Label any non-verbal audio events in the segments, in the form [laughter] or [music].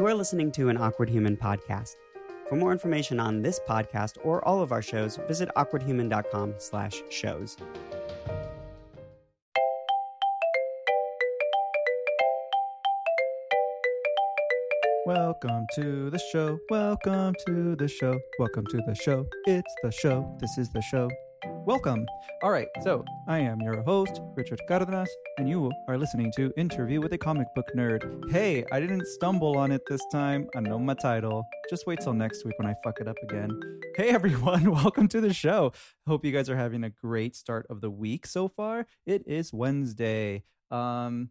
You are listening to an Awkward Human podcast. For more information on this podcast or all of our shows, visit awkwardhuman.com slash shows. Welcome to the show. Welcome to the show. Welcome to the show. It's the show. This is the show. Welcome. All right, so I am your host, Richard Cardenas, and you are listening to Interview with a Comic Book Nerd. Hey, I didn't stumble on it this time. I know my title. Just wait till next week when I fuck it up again. Hey [laughs] everyone, welcome to the show. Hope you guys are having a great start of the week so far. It is Wednesday. Um,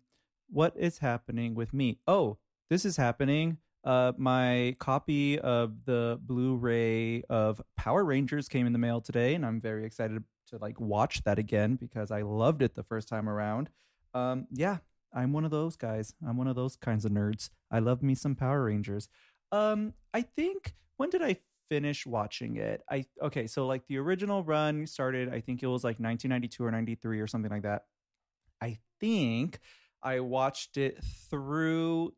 what is happening with me? Oh, this is happening. Uh, my copy of the Blu-ray of Power Rangers came in the mail today, and I'm very excited to like watch that again because I loved it the first time around. Um, yeah, I'm one of those guys. I'm one of those kinds of nerds. I love me some Power Rangers. Um, I think when did I finish watching it? I okay, so like the original run started. I think it was like 1992 or 93 or something like that. I think I watched it through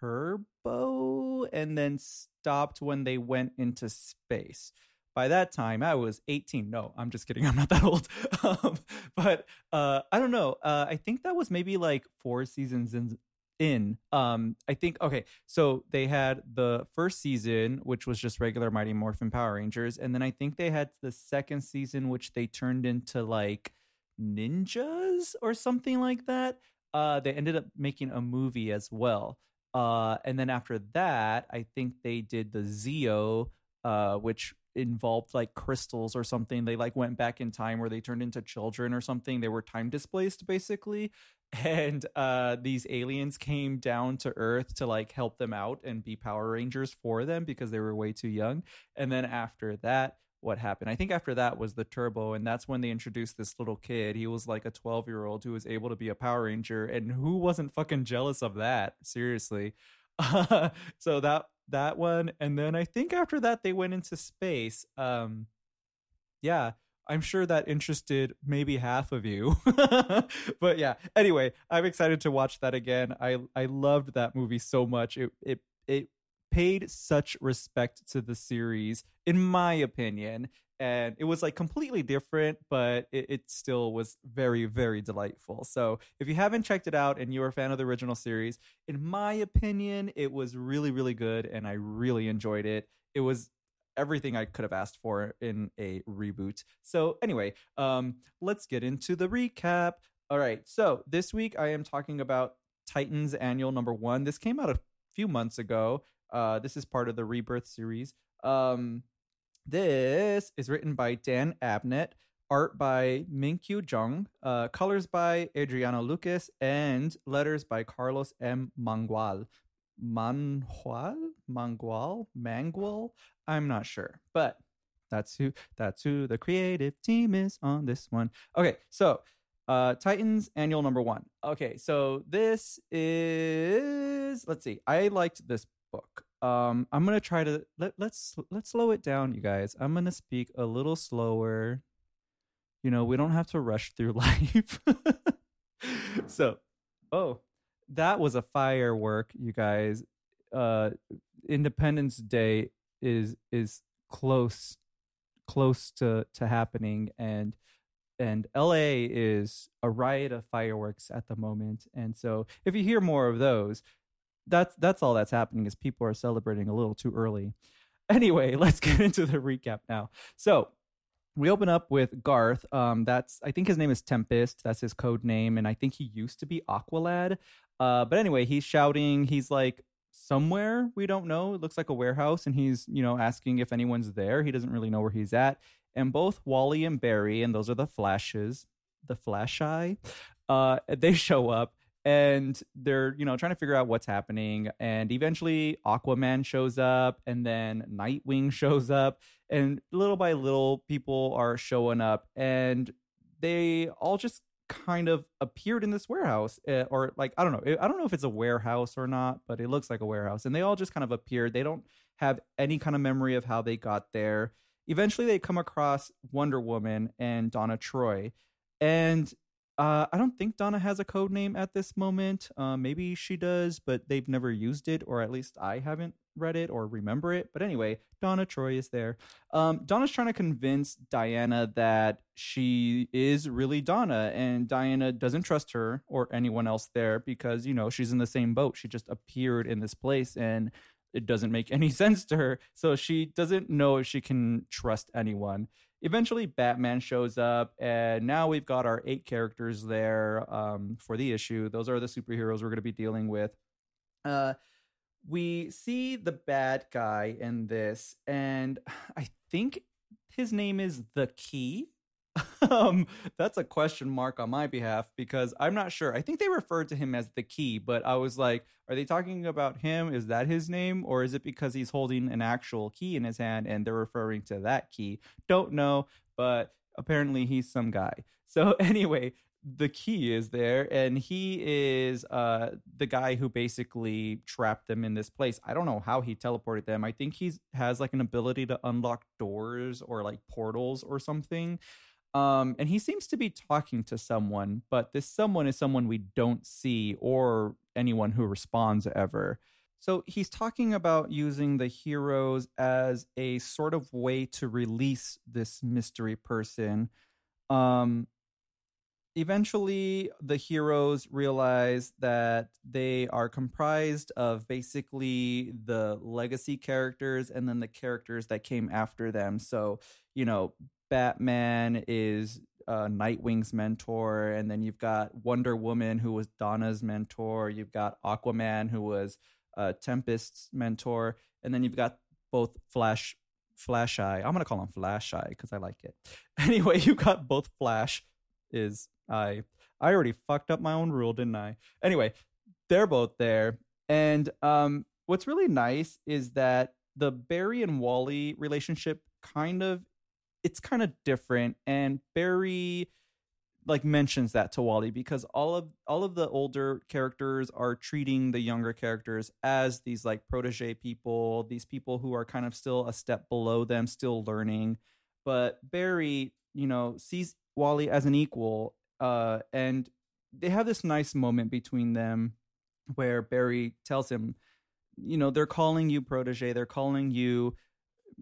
Turbo and then stopped when they went into space. By that time, I was 18. No, I'm just kidding. [laughs] I'm not that old. [laughs] Um, but uh, I don't know. Uh, I think that was maybe like four seasons in. In, um, I think okay. So they had the first season, which was just regular Mighty Morphin Power Rangers, and then I think they had the second season, which they turned into like ninjas or something like that. Uh, they ended up making a movie as well. Uh, and then after that, I think they did the Zeo, uh, which involved like crystals or something. They like went back in time where they turned into children or something. They were time displaced basically. [laughs] And uh, these aliens came down to Earth to like help them out and be Power Rangers for them because they were way too young. And then after that, what happened. I think after that was the Turbo, and that's when they introduced this little kid. He was like a 12 year old who was able to be a Power Ranger, and who wasn't fucking jealous of that? Seriously. [laughs] So that that one, and then I think after that they went into space. Um, yeah, I'm sure that interested maybe half of you. [laughs] but yeah, anyway, I'm excited to watch that again. I I loved that movie so much. It it it paid such respect to the series, in my opinion. And it was like completely different, but it, it, still was very, very delightful. So if you haven't checked it out and you're a fan of the original series, in my opinion, it was really, really good and I really enjoyed it. It was everything I could have asked for in a reboot. So anyway, um, let's get into the recap. All right, so this week I am talking about Titans Annual Number One. This came out a few months ago. Uh, this is part of the Rebirth series. Um, this is written by Dan Abnett, art by Minkyu Jung, uh, colors by Adriano Lucas, and letters by Carlos M. Mangual. Manhual? Mangual? Mangual? I'm not sure, but that's who that's who the creative team is on this one. Okay, so uh Titans annual number 1. Okay, so this is let's see. I liked this book. Um, I'm gonna try to let let's let's slow it down, you guys. I'm gonna speak a little slower. You know, we don't have to rush through [laughs] life. so, oh, that was a firework, you guys. Uh, Independence Day is is close close to to happening and and LA is a riot of fireworks at the moment. And so if you hear more of those, that's that's all that's happening is people are celebrating a little too early. [laughs] Anyway, let's get into the recap now. So we open up with Garth. Um, that's I think his name is Tempest. That's his code name, and I think he used to be Aqualad. Uh, but anyway, he's shouting. He's like somewhere we don't know. It looks like a warehouse, and he's you know asking if anyone's there. He doesn't really know where he's at. And both Wally and Barry, and those are the Flashes, the Flash Eye, uh, [laughs] they show up and they're you know trying to figure out what's happening and eventually aquaman shows up and then nightwing [laughs] shows up and little by little people are showing up and they all just kind of appeared in this warehouse uh, or like i don't know i don't know if it's a warehouse or not but it looks like a warehouse and they all just kind of appeared. They don't have any kind of memory of how they got there. Eventually they come across wonder woman and donna troy and Uh, I don't think Donna has a code name at this moment. Uh, maybe she does, but they've never used it, or at least I haven't read it or remember it. But anyway, Donna Troy is there. Um, Donna's trying to convince Diana that she is really Donna, and Diana doesn't trust her or anyone else there because, you know, she's in the same boat. She just appeared in this place and it doesn't make [laughs] any sense to her. So she doesn't know if she can trust anyone. Eventually, Batman shows up, and now we've got our eight characters there um, for the issue. Those are the superheroes we're going to be dealing with. Uh, we see the bad guy in this, and [sighs] I think his name is the Key. [laughs] um, that's a question mark on my behalf because I'm not sure. I think they referred to him as the Key, but I was like, are they talking about him? Is that his name, or is it because he's holding an actual key in his hand and they're referring to that key? Don't know, but apparently he's some guy. [laughs] So anyway, the key is there and he is uh the guy who basically trapped them in this place i don't know how he teleported them i think he's has like an ability to unlock doors or like portals or something um and he seems to be talking to someone but this someone is someone we don't see or anyone who responds ever. So he's talking about using the heroes as a sort of way to release this mystery person. Um eventually the heroes realize that they are comprised of basically the legacy characters and then the characters that came after them. So you know batman is uh, nightwing's mentor and then you've got wonder woman who was donna's mentor. You've got aquaman who was uh, tempest's mentor. And then you've got both flash flash eye. I'm gonna call him flash eye because i like it. [laughs] Anyway you've got both flash is I I already fucked up my own rule, didn't I? Anyway, they're both there. And um what's really nice is that the Barry and Wally relationship kind of it's kind of different and Barry like mentions that to Wally because all of all of the older characters are treating the younger characters as these like protege people, these people who are kind of still a step below them, still learning. But Barry, you know, sees Wally as an equal uh, and they have this nice moment between them where Barry tells him, you know, they're calling you protege, they're calling you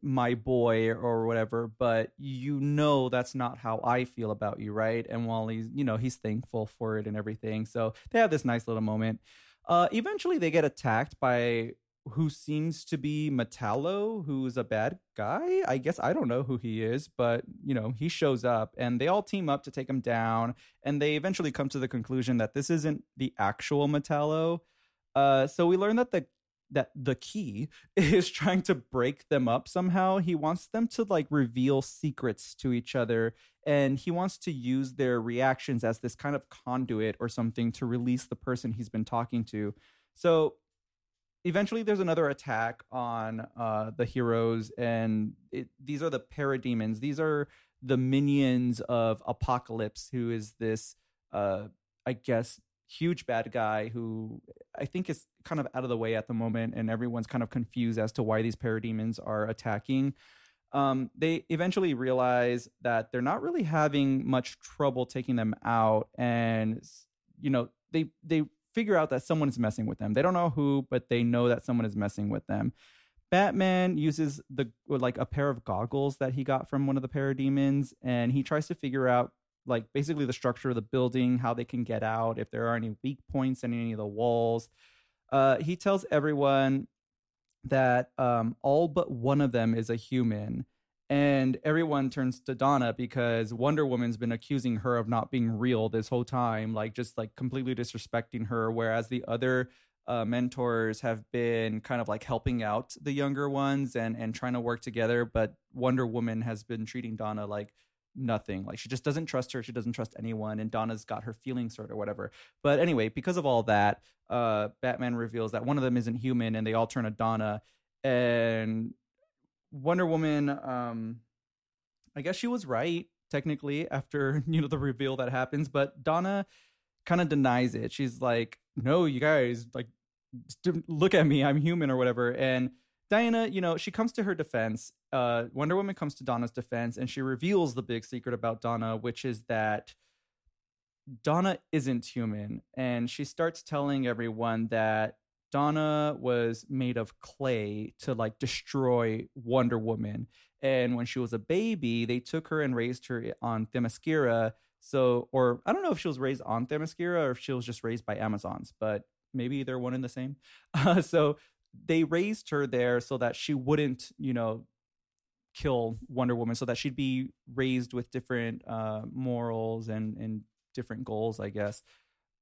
my boy or whatever, but you know that's not how I feel about you, right? And Wally's, you know, he's thankful for it and everything. So they have this nice little moment. Uh, eventually, they get attacked by who seems to be Metallo, who's a bad guy. I guess I don't know who he is, but you know, he shows up and they all team up to take him down and they eventually come to the conclusion that this isn't the actual Metallo. Uh so we learn that the that the key [laughs] is trying to break them up somehow. He wants them to like reveal secrets to each other and he wants to use their reactions as this kind of conduit or something to release the person he's been talking to. So eventually there's another attack on uh, the heroes and it, these are the parademons these are the minions of apocalypse who is this uh, i guess huge bad guy who i think is kind of out of the way at the moment and everyone's kind of confused as to why these parademons are attacking um, they eventually realize that they're not really having much trouble taking them out and you know they they figure out that someone is messing with them. They don't know who, but they know that someone is messing with them. Batman uses the like a pair of goggles that he got from one of the parademons, and he tries to figure out like basically the structure of the building, how they can get out, if there are any weak points in any of the walls. Uh, he tells everyone that um, all but one of them is a human, and everyone turns to Donna because Wonder Woman's been accusing her of not being real this whole time, like just like completely disrespecting her. Whereas the other uh, mentors have been kind of like helping out the younger ones and and trying to work together, but Wonder Woman has been treating Donna like nothing. Like she just doesn't trust her. She doesn't trust anyone, and Donna's got her feelings hurt or whatever. But anyway, because of all that, uh, Batman reveals that one of them isn't human, and they all turn to Donna. And Wonder Woman, um, I guess she was right technically after [laughs] you know the reveal that happens, but Donna kind of denies it. She's like, "No, you guys, like, look at me, I'm human or whatever." And Diana, you know, she comes to her defense. Uh, Wonder Woman comes to Donna's defense, and she reveals the big secret about Donna, which is that Donna isn't human, and she starts telling everyone that Donna was made of clay to like destroy Wonder Woman. And when she was a baby, they took her and raised her on Themyscira. So, or I don't know if she was raised on Themyscira or if she was just raised by Amazons, but maybe they're one and the same. Uh, [laughs] so they raised her there so that she wouldn't, you know, kill Wonder Woman, so that she'd be raised with different uh, morals and and different goals, I guess.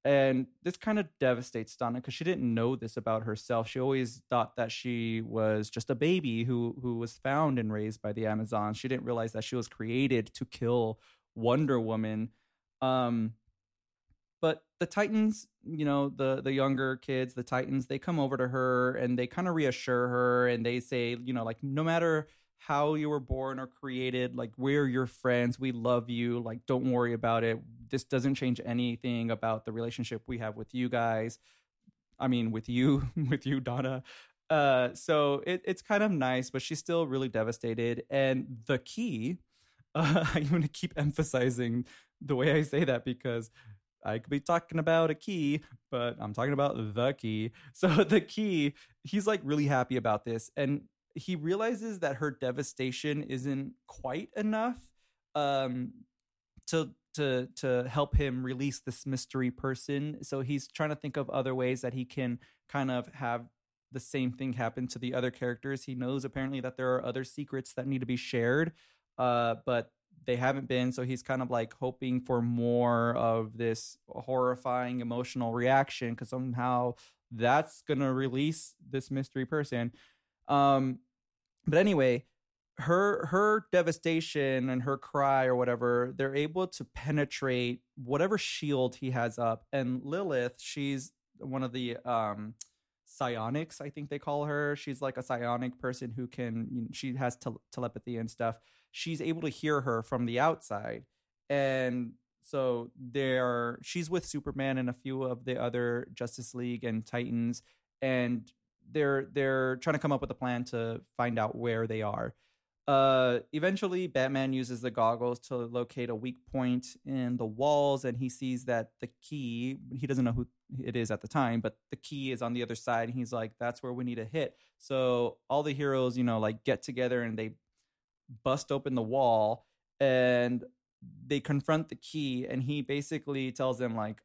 And this kind of devastates Donna because she didn't know this about herself. She always thought that she was just a baby who who was found and raised by the Amazon. She didn't realize that she was created to kill Wonder Woman. Um, but the Titans, you know, the the younger kids, the Titans, they come over to her and they kind of reassure her and they say, you know, like no matter how you were born or created, like we're your friends, we love you, like don't worry about it. This doesn't change anything about the relationship we have with you guys. I mean, with you, [laughs] with you, Donna. Uh, so it, it's kind of nice, but she's still really devastated. And the key, uh, I'm going to keep emphasizing the way I say that because I could be talking about a key, but I'm talking about the key. [laughs] So the key, he's like really happy about this. And he realizes that her devastation isn't quite enough um, to to to help him release this mystery person. So he's trying to think of other ways that he can kind of have the same thing happen to the other characters. He knows apparently that there are other secrets that need to be shared, uh, but they haven't been so he's kind of like hoping for more of this horrifying emotional reaction because somehow that's gonna release this mystery person. Um but anyway her her devastation and her cry or whatever they're able to penetrate whatever shield he has up and lilith she's one of the um psionics i think they call her. She's like a psionic person who can you know, she has te- telepathy and stuff she's able to hear her from the outside. And so there she's with superman and a few of the other justice league and titans and they're they're trying to come up with a plan to find out where they are. Uh eventually batman uses the goggles to locate a weak point in the walls and he sees that the key he doesn't know who it is at the time but the key is on the other side and he's like that's where we need to hit. So all the heroes you know like get together and they bust open the wall and they confront the key and he basically tells them like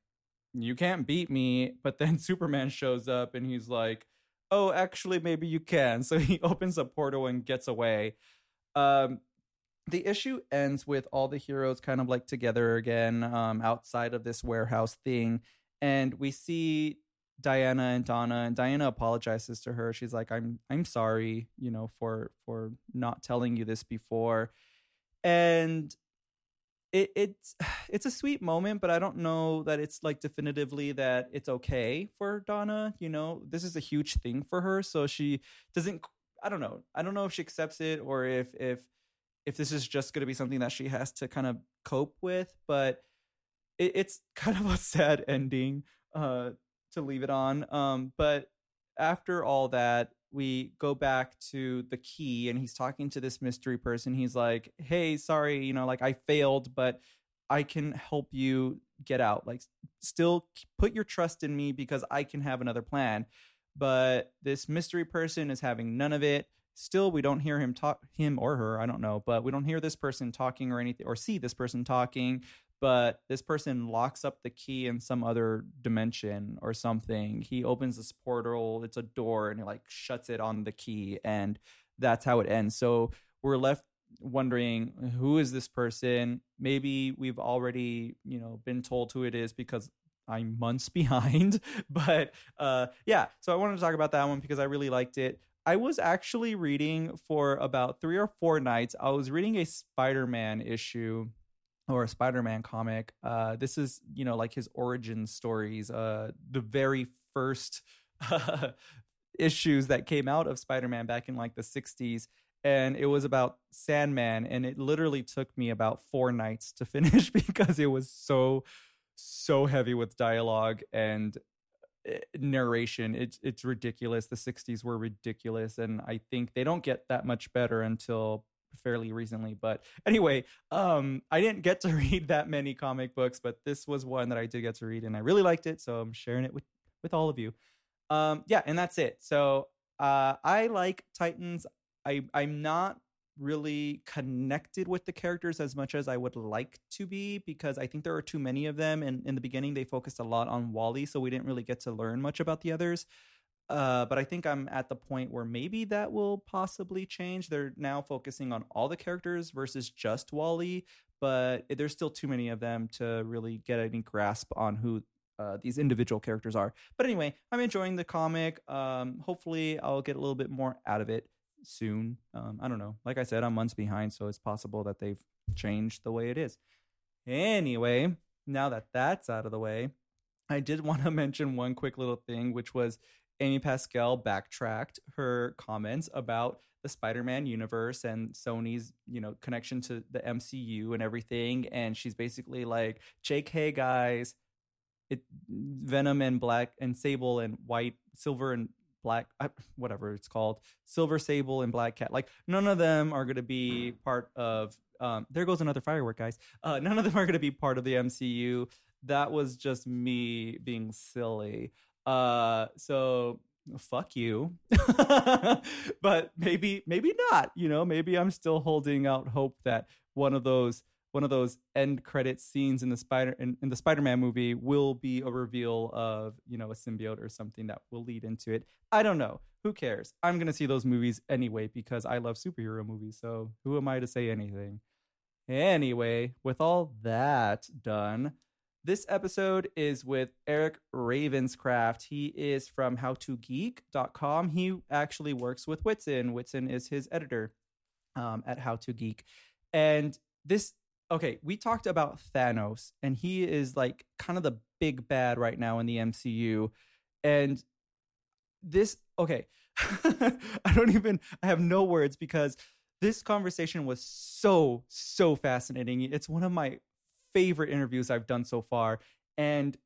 you can't beat me [laughs] but then superman shows up and he's like oh actually maybe you can. [laughs] So he opens a portal and gets away. Um the issue ends with all the heroes kind of like together again um outside of this warehouse thing and we see Diana and Donna and Diana apologizes to her. She's like, "I'm I'm sorry, you know, for for not telling you this before." And it it's [sighs] it's a sweet moment, but I don't know that it's like definitively that it's okay for Donna, you know. This is a huge thing for her, so she doesn't I don't know. I don't know if she accepts it or if if if this is just going to be something that she has to kind of cope with, but it, it's [laughs] kind of a sad ending. Uh to leave it on. Um, but after all that, we go back to the key and he's talking to this mystery person. He's like, Hey, sorry, you know, like I failed, but I can help you get out. Like, still put your trust in me because I can have another plan. But this mystery person is having none of it. Still, we don't hear him talk, him or her, I don't know, but we don't hear this person talking or anything, or see this person talking but this person locks up the key in some other dimension or something. He opens this portal, it's a door, and he like shuts it on the key, and that's how it ends. So we're left wondering who is this person? Maybe we've already, you know, been told who it is because I'm months [laughs] behind. But uh yeah, so I wanted to talk about that one because I really liked it. I was actually reading for about three or four nights. I was reading a Spider Man issue or a Spider-Man comic. Uh, this is you know like his origin stories. Uh, the very first [laughs] issues that came out of Spider-Man back in like the '60s, and it was about Sandman, and it literally took me about four nights to [laughs] finish because it was so so heavy with dialogue and eh, narration it's it's ridiculous the 60s were ridiculous and i think they don't get that much better until fairly recently. But anyway, um, I didn't get to [laughs] read that many comic books, but this was one that I did get to read, and I really liked it. So I'm sharing it with with all of you. Um, yeah, and that's it. So uh, I like Titans. I I'm not really connected with the characters as much as I would like to be because I think there are too many of them. And in the beginning, they focused a lot on Wally, so we didn't really get to learn much about the others. Uh, but I think I'm at the point where maybe that will possibly change. They're now focusing on all the characters versus just Wally, but there's still too many of them to really get any grasp on who uh, these individual characters are. But anyway, I'm enjoying the comic. Um, hopefully, I'll get a little bit more out of it soon. Um, I don't know. Like I said, I'm months behind, so it's possible that they've changed the way it is. Anyway, now that that's out of the way, I did [laughs] want to mention one quick little thing, which was Amy Pascal backtracked her comments about the Spider-Man universe and Sony's, you know, connection to the MCU and everything. And she's basically like, "JK, guys, it Venom and Black and Sable and White, Silver and Black, [laughs] whatever it's called, Silver Sable and Black Cat. Like none of them are going to be part of. Um, there goes another firework, guys. Uh, none of them are going to be part of the MCU. That was just me being silly. Uh, so fuck you. [laughs] but maybe, maybe not. You know, maybe I'm still holding out hope that one of those one of those end credit scenes in the spider in, in, the spider-man movie will be a reveal of you know a symbiote or something that will lead into it i don't know who cares i'm gonna see those movies anyway because i love superhero movies so who am i to say anything anyway with all that done this episode is with Eric Ravenscraft. He is from howtogeek.com. He actually works with Whitson. Whitson is his editor um, at How to Geek. And this, okay, we talked about Thanos, and he is like kind of the big bad right now in the MCU. And this, okay, [laughs] I don't even, I have no words because this conversation was so so fascinating it's one of my favorite interviews I've done so far. And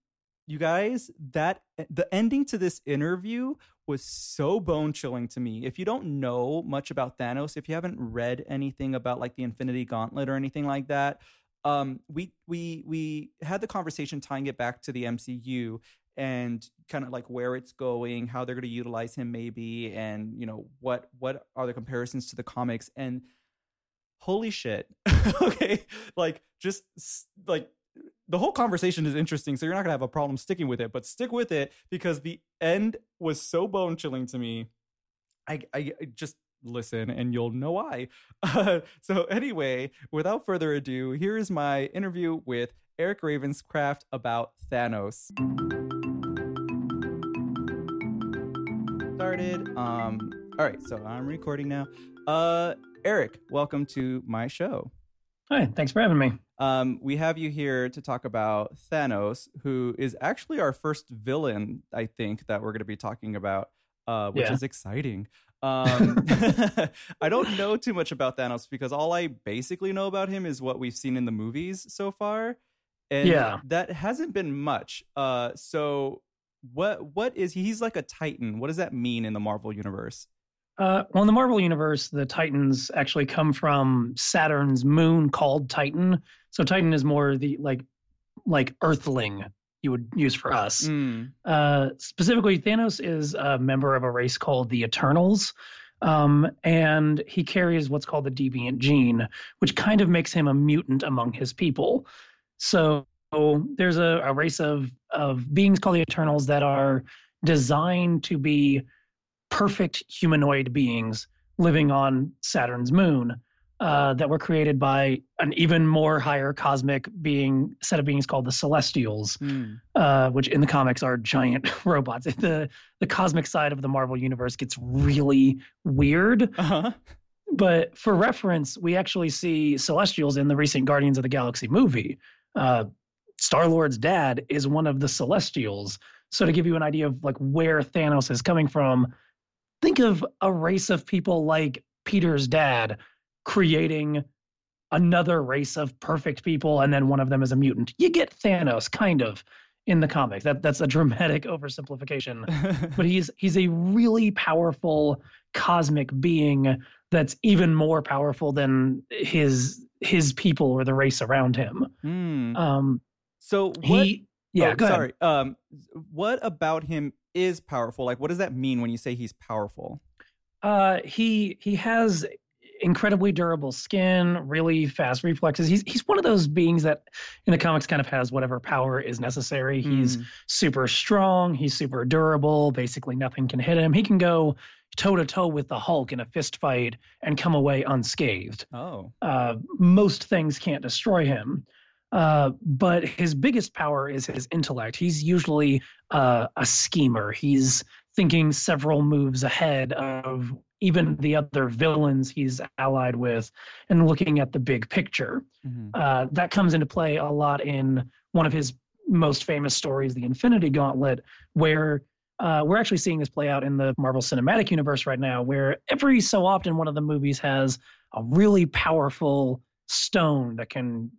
you guys, that the ending to this interview was so bone chilling to me. If you don't know much about Thanos, if you haven't read anything about like the Infinity Gauntlet or anything like that, um, we we we had the conversation tying it back to the MCU and kind of like where it's going, how they're going to utilize him, maybe, and you know what what are the comparisons to the comics and holy shit. [laughs] Okay. Like just like the whole conversation is interesting so you're not gonna have a problem sticking with it but stick with it because the end was so bone chilling to me. I, I, I just listen and you'll know why. Uh, [laughs] so anyway without further ado here is my interview with eric ravenscraft about thanos. Started um all right so i'm recording now. Uh Eric, welcome to my show. Hi, thanks for having me. Um, we have you here to talk about Thanos, who is actually our first villain, I think, that we're going to be talking about, uh, which yeah. is exciting. [laughs] Um, [laughs] I don't know too much about Thanos because all I basically know about him is what we've seen in the movies so far, and yeah. that hasn't been much. Uh, so what what is he? He's like a Titan. What does that mean in the Marvel universe? Uh, well, in the Marvel universe, the Titans actually come from Saturn's moon called Titan. So Titan is more the like like Earthling you would use for us. Mm. Uh, specifically, Thanos is a member of a race called the Eternals. Um, and he carries what's called the deviant gene, which kind of makes him a mutant among his people. So there's a, a race of of beings called the Eternals that are designed to be perfect humanoid beings living on Saturn's moon uh, that were created by an even more higher cosmic being set of beings called the Celestials, mm. uh, which in the comics are giant [laughs] robots. The the cosmic side of the Marvel universe gets really weird. Uh-huh. But for reference, we actually see Celestials in the recent Guardians of the Galaxy movie. Uh, Star Lord's dad is one of the Celestials. So to give you an idea of like where Thanos is coming from, think of a race of people like Peter's dad creating another race of perfect people and then one of them is a mutant. You get Thanos kind of in the comics. That that's a dramatic [laughs] oversimplification. but he's he's a really powerful cosmic being that's even more powerful than his his people or the race around him. Mm. Um, so what, he, yeah, oh, sorry. Um, what about him is powerful? Like, what does that mean when you say he's powerful? Uh, he he has incredibly durable skin, really fast reflexes. He's he's one of those beings that in the comics kind of has whatever power is necessary. He's Mm. super strong, he's super durable, basically nothing can hit him. He can go toe to toe with the Hulk in a fist fight and come away unscathed. Oh. Uh, most things can't destroy him. Uh, but his biggest power is his intellect. He's usually uh, a schemer. He's thinking several moves ahead of even the other villains he's allied with and looking at the big picture. Mhm. Uh, that comes into play a lot in one of his most famous stories, The Infinity Gauntlet, where uh, we're actually seeing this play out in the Marvel Cinematic Universe right now, where every so often one of the movies has a really powerful stone that can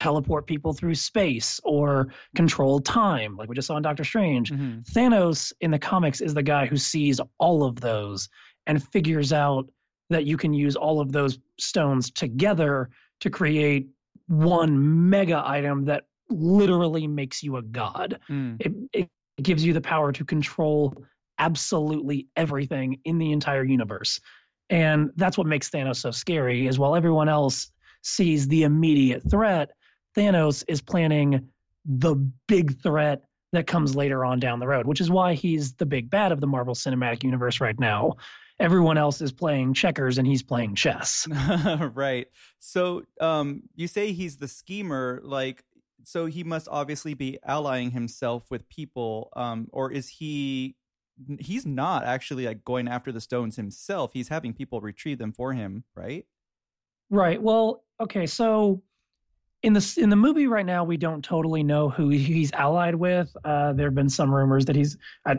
teleport people through space or control time, like we just saw in Doctor Strange. Mhm. Thanos in the comics is the guy who sees all of those and figures out that you can use all of those stones together to create one mega item that literally makes you a god. Mm. It, it gives you the power to control absolutely everything in the entire universe. And that's what makes Thanos so scary is while everyone else sees the immediate threat, Thanos is planning the big threat that comes later on down the road, which is why he's the big bad of the Marvel Cinematic Universe right now. Everyone else is playing checkers and he's playing chess. [laughs] right. So, um, you say he's the schemer, like, so he must obviously be allying himself with people, um, or is he? He's not actually like going after the stones himself. He's having people retrieve them for him, right? Right. Well, okay, so in the in the movie right now, we don't totally know who he's allied with. Uh, there have been some rumors that he's.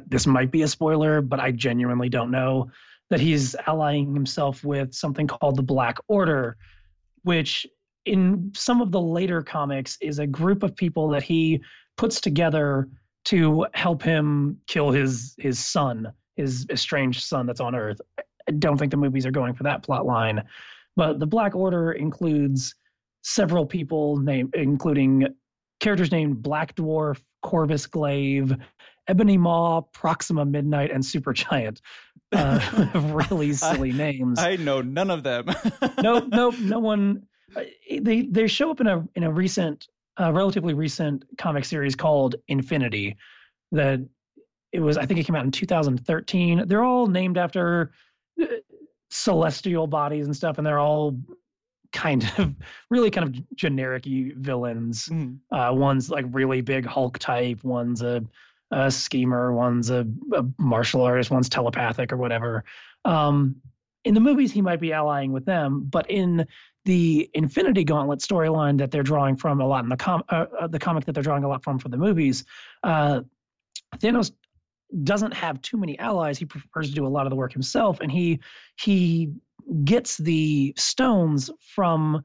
This might be a spoiler, but I genuinely don't know that he's allying himself with something called the Black Order, which in some of the later comics is a group of people that he puts together to help him kill his his son, his estranged son that's on Earth. I don't think the movies are going for that plot line, but the Black Order includes several people named including characters named Black Dwarf, Corvus Glaive, Ebony Maw, Proxima Midnight, and Supergiant. Uh, [laughs] [laughs] really silly names. I know none of them. [laughs] no, no, no one. uh, They they show up in a in a recent, uh, relatively recent comic series called Infinity. That it was, I think it came out in 2013. They're all named after uh, celestial bodies and stuff, and they're all kind of [laughs] really kind of generic villains. Mhm. Uh, one's like really big Hulk type. One's a, a schemer. One's a, a martial artist. One's telepathic or whatever. Um, in the movies, he might be allying with them, but in the Infinity Gauntlet storyline that they're drawing from a lot in the com uh, uh, the comic that they're drawing a lot from for the movies, uh, Thanos doesn't have too many allies. He prefers to do a lot of the work himself, and he he gets the stones from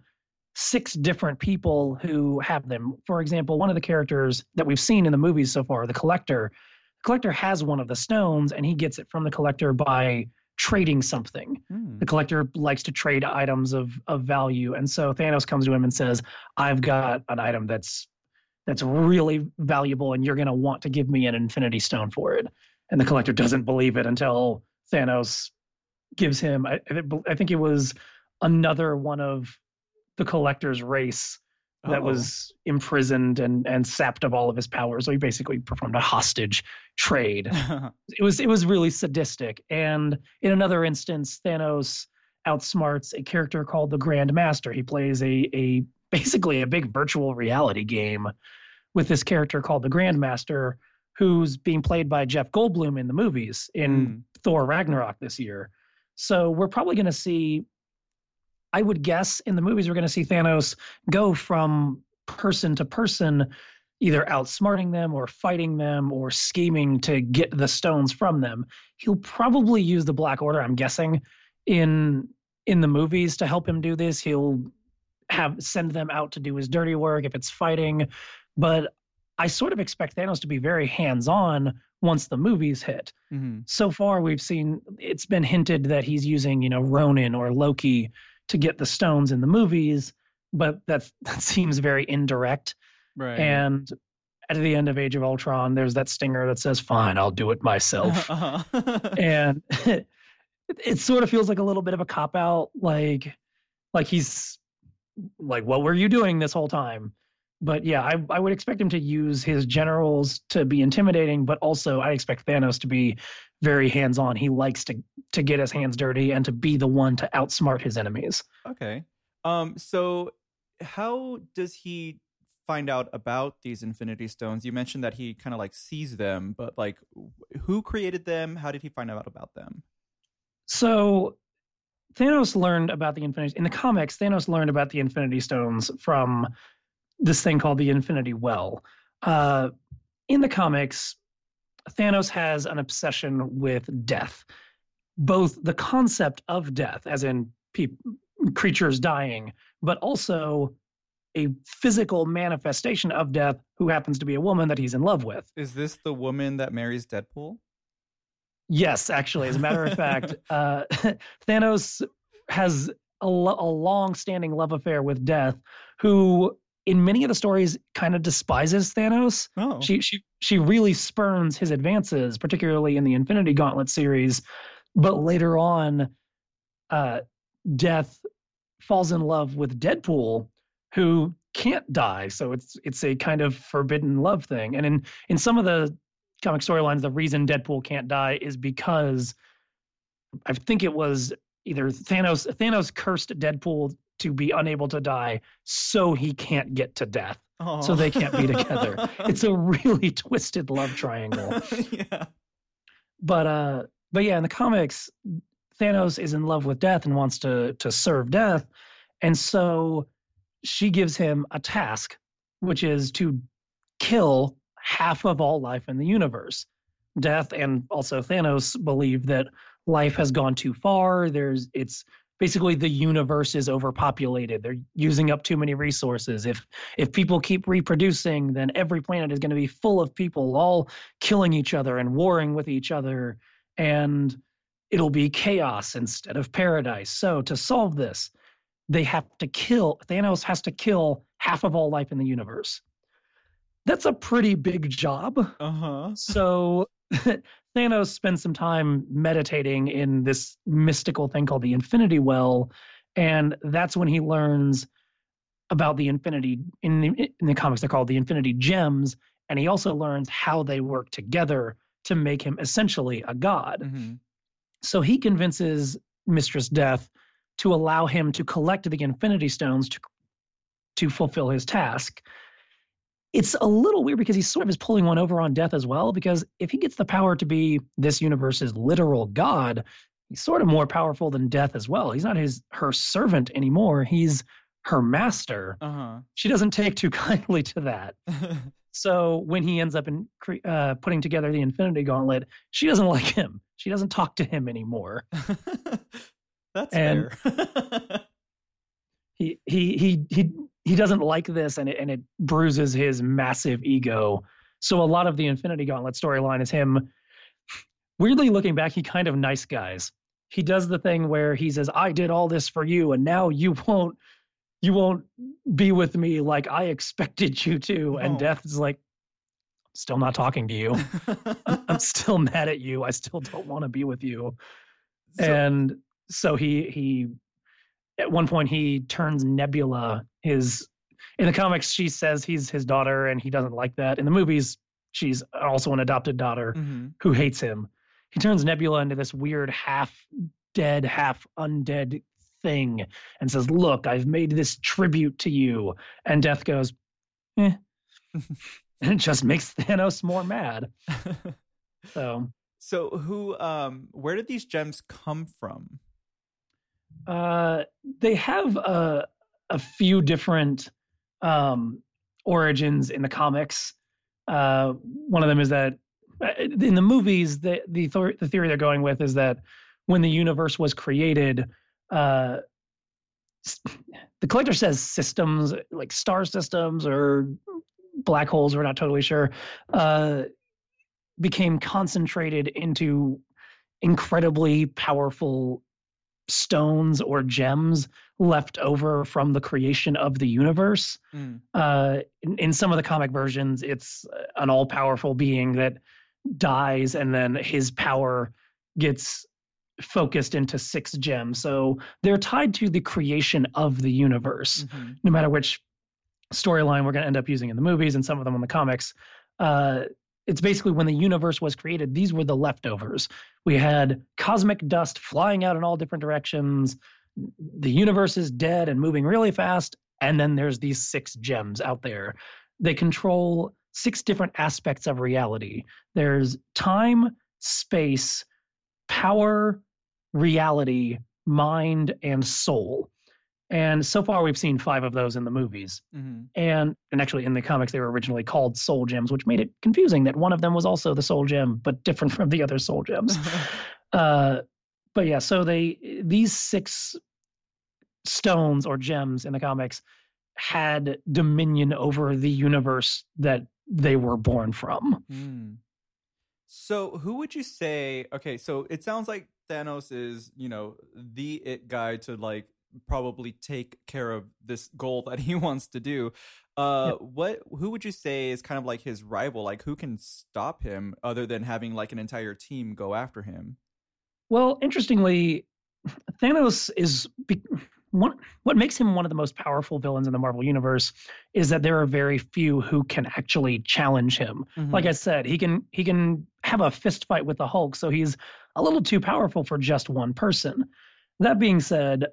six different people who have them. For example, one of the characters that we've seen in the movies so far, the Collector, the Collector has one of the stones, and he gets it from the Collector by trading something. Hmm. The Collector likes to trade items of of value, and so Thanos comes to him and says, "I've got an item that's that's really valuable, and you're going to want to give me an Infinity Stone for it." And the Collector doesn't believe it until Thanos gives him. I, I think it was another one of the Collector's race that Oh. was imprisoned and and sapped of all of his powers. So he basically performed a hostage trade [laughs] it was it was really sadistic. And in another instance, Thanos outsmarts a character called the Grand Master. He plays a a basically a big virtual reality game with this character called the Grand Master, who's being played by Jeff Goldblum in the movies in Mm. Thor Ragnarok this year. So we're probably going to see. I would guess in the movies we're going to see Thanos go from person to person either outsmarting them or fighting them or scheming to get the stones from them. He'll probably use the Black Order, I'm guessing, in in the movies to help him do this. He'll have send them out to do his dirty work if it's fighting, but I sort of expect Thanos to be very hands-on once the movies hit. Mm-hmm. So far, we've seen it's been hinted that he's using, you know, Ronan or Loki to get the stones in the movies, but that's, [laughs] that seems very indirect. Right. And at the end of Age of Ultron, there's that stinger that says, "Fine, I'll do it myself," [laughs] uh-huh. [laughs] and it, it sort of feels like a little bit of a cop out, like like he's like, "What were you doing this whole time?" But yeah, I I would expect him to use his generals to be intimidating, but also I expect Thanos to be very hands on. He likes to to get his hands dirty and to be the one to outsmart his enemies. okay. Um. So, how does he find out about these Infinity Stones? You mentioned that he kind of like sees them, but like, who created them? How did he find out about them? So Thanos learned about the Infinity in the comics. Thanos learned about the Infinity Stones from this thing called the Infinity Well. Uh, in the comics, Thanos has an obsession with death, both the concept of death, as in pe- creatures dying, but also a physical manifestation of death who happens to be a woman that he's in love with. Is this the woman that marries Deadpool? Yes, actually, as a matter of fact, [laughs] uh, [laughs] Thanos has a, lo- a long-standing love affair with Death, who, in many of the stories, kind of despises Thanos. Oh, She she she really spurns his advances, particularly in the Infinity Gauntlet series. But later on, uh, Death falls in love with Deadpool, who can't die. So it's it's a kind of forbidden love thing. And in in some of the comic storylines, the reason Deadpool can't die is because I think it was either Thanos Thanos cursed Deadpool to be unable to die, so he can't get to death. So they can't be together. [laughs] It's a really twisted love triangle. [laughs] yeah. But uh but yeah, in the comics, Thanos is in love with Death and wants to to serve Death. And so she gives him a task, which is to kill half of all life in the universe. Death and also Thanos believe that life has gone too far. There's it's basically the universe is overpopulated. They're using up too many resources. If if people keep reproducing, then every planet is going to be full of people all killing each other and warring with each other and it'll be chaos instead of paradise. So to solve this, they have to kill Thanos has to kill half of all life in the universe. That's a pretty big job. Uh-huh. So [laughs] Thanos spends some time meditating in this mystical thing called the Infinity Well, and that's when he learns about the Infinity in the, in the comics. They're called the Infinity Gems, and he also learns how they work together to make him essentially a god. Mhm. So he convinces Mistress Death to allow him to collect the Infinity Stones to to fulfill his task. It's a little weird because he sort of is pulling one over on Death as well. Because if he gets the power to be this universe's literal god, he's sort of more powerful than Death as well. He's not his her servant anymore. He's her master. Uh-huh. She doesn't take too [laughs] kindly to that. [laughs] So when he ends up in cre- uh, putting together the Infinity Gauntlet, she doesn't [laughs] like him. She doesn't talk to him anymore. That's And- fair. He he he he he doesn't like this, and it and it bruises his massive ego. So a lot of the Infinity Gauntlet storyline is him. Weirdly looking back, he kind of nice guys. He does the thing where he says, "I did all this for you, and now you won't." You won't be with me like I expected you to. And Oh. Death is like, still not talking to you. I'm [laughs] still mad at you. I still don't want to be with you. So- and so he he at one point he turns Nebula his in the comics she says he's his daughter and he doesn't like that. In the movies she's also an adopted daughter Mhm. who hates him. He turns Nebula into this weird half dead, half undead thing and says, "Look, I've made this tribute to you." And Death goes, "Eh." [laughs] and it just makes Thanos more mad. [laughs] So so who um where did these gems come from? Uh, they have a a few different um, origins in the comics. Uh, one of them is that uh, in the movies, the the, thor- the theory they're going with is that when the universe was created, uh, [sighs] the collector says systems like star systems or black holes. We're not totally sure. Uh, became concentrated into incredibly powerful stones or gems left over from the creation of the universe. Mm. Uh, in, in, some of the comic versions, it's an all powerful being that dies and then his power gets focused into six gems. So they're tied to the creation of the universe, mm-hmm. no matter which storyline we're going to end up using in the movies and some of them in the comics. Uh, it's basically when the universe was created, these were the leftovers. We had cosmic dust flying out in all different directions. The universe is dead and moving really fast. And then there's these six gems out there. They control six different aspects of reality there's time, space, power, reality, mind, and soul. And so far, we've seen five of those in the movies. Mm-hmm. And and actually, in the comics, they were originally called Soul Gems, which made it confusing that one of them was also the Soul Gem, but different from the other Soul Gems. [laughs] uh, but yeah, so they these six stones or gems in the comics had dominion over the universe that they were born from. Mm. So, who would you say? Okay, so it sounds like Thanos is, you know, the it guy to like probably take care of this goal that [laughs] he wants to do. Uh, yep. what who would you say is kind of like his rival? Like, who can stop him other than having like an entire team go after him? Well, interestingly, Thanos is one, what makes him one of the most powerful villains in the Marvel universe is that there are very few who can actually challenge him. Mm-hmm. Like I said, he can he can have a fist fight with the Hulk, so he's a little too powerful for just one person. That being said,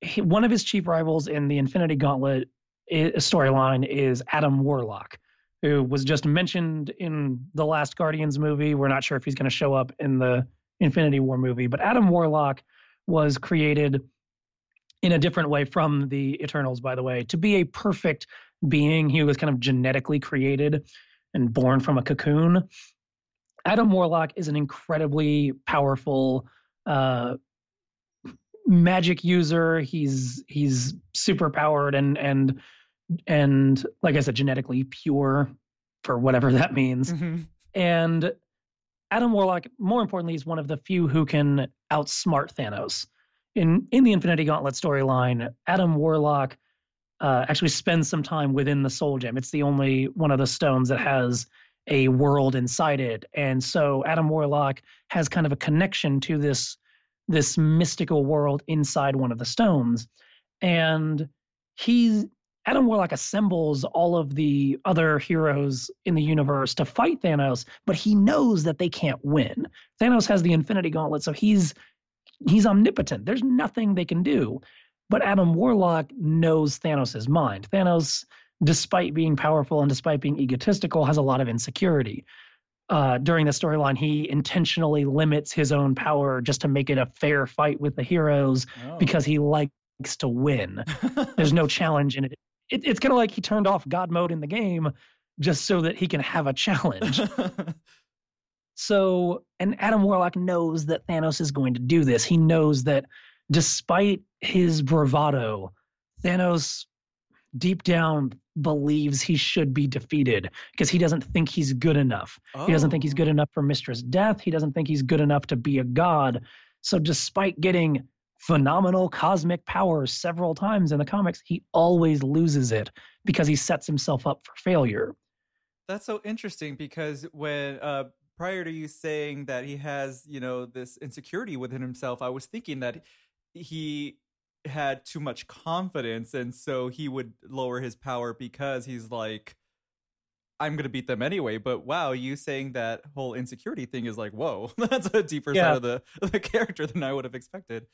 he, one of his chief rivals in the Infinity Gauntlet storyline is Adam Warlock, who was just mentioned in the last Guardians movie. We're not sure if he's going to show up in the Infinity War movie, but Adam Warlock was created in a different way from the Eternals, by the way, to be a perfect being. He was kind of genetically created and born from a cocoon. Adam Warlock is an incredibly powerful uh, magic user. He's he's super powered and and and like I said, genetically pure for whatever [laughs] that means. Mm-hmm. And Adam Warlock, more importantly, is one of the few who can outsmart Thanos in in the Infinity Gauntlet storyline, Adam Warlock uh, actually spends some time within the Soul Gem. It's the only one of the stones that has a world inside it, and so Adam Warlock has kind of a connection to this this mystical world inside one of the stones, and he's Adam Warlock assembles all of the other heroes in the universe to fight Thanos, but he knows that they can't win. Thanos has the Infinity Gauntlet, so he's he's omnipotent. There's nothing they can do. But Adam Warlock knows Thanos' mind. Thanos, despite being powerful and despite being egotistical, has a lot of insecurity. Uh, during the storyline, he intentionally limits his own power just to make it a fair fight with the heroes oh. because he likes to win. [laughs] There's no challenge in it. it it's kind of like he turned off God mode in the game just so that he can have a challenge. [laughs] So, and Adam Warlock knows that Thanos is going to do this. He knows that despite his bravado, Thanos deep down believes he should be defeated because he doesn't think he's good enough. Oh. He doesn't think he's good oh. enough for Mistress Death. He doesn't think he's good enough to be a god. So, despite getting phenomenal cosmic powers several times in the comics, he always loses it because he sets himself up for failure. That's so interesting because when uh, prior to you saying that he has, you know, this insecurity within himself, I was thinking that he had too much confidence and so he would lower his power because he's like I'm going to beat them anyway. But wow, you saying that whole insecurity thing is like, whoa, [laughs] that's a deeper yeah. side of the the character than I would have expected.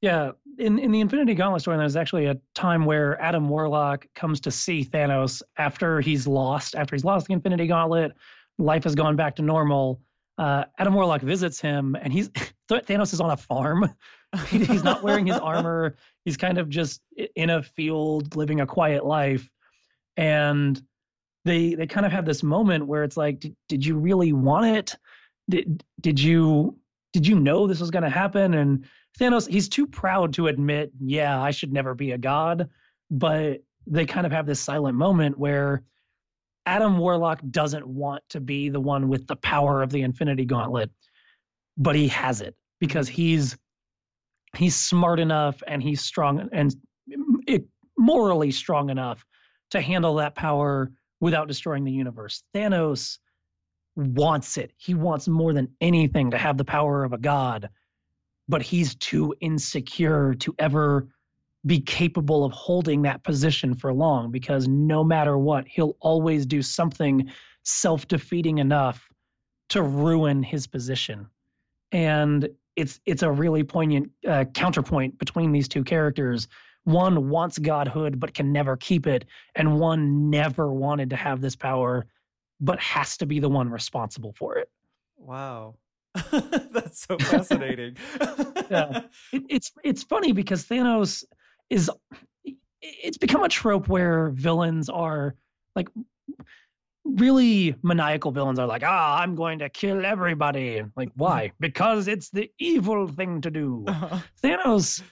Yeah, in in the Infinity Gauntlet story, there's actually a time where Adam Warlock comes to see Thanos after he's lost, after he's lost the Infinity Gauntlet life has gone back to normal. Uh, Adam Warlock visits him, and he's [laughs] Thanos is on a farm. [laughs] he, he's not wearing his armor. He's kind of just in a field, living a quiet life. And they they kind of have this moment where it's like, did, did you really want it? Did did you did you know this was going to happen? And Thanos, he's too proud to admit, yeah, I should never be a god. But they kind of have this silent moment where Adam Warlock doesn't want to be the one with the power of the Infinity Gauntlet, but he has it because he's he's smart enough and he's strong and it, morally strong enough to handle that power without destroying the universe. Thanos wants it. He wants more than anything to have the power of a god, but he's too insecure to ever be capable of holding that position for long because no matter what, he'll always do something self defeating enough to ruin his position. And it's it's a really poignant uh, counterpoint between these two characters. One wants godhood but can never keep it, and one never wanted to have this power but has to be the one responsible for it. Wow. [laughs] That's so fascinating. [laughs] yeah. It, it's it's funny because Thanos is it's become a trope where villains are like really maniacal villains are like, ah, I'm going to kill everybody. Like, why? because it's the evil thing to do. Uh-huh. Thanos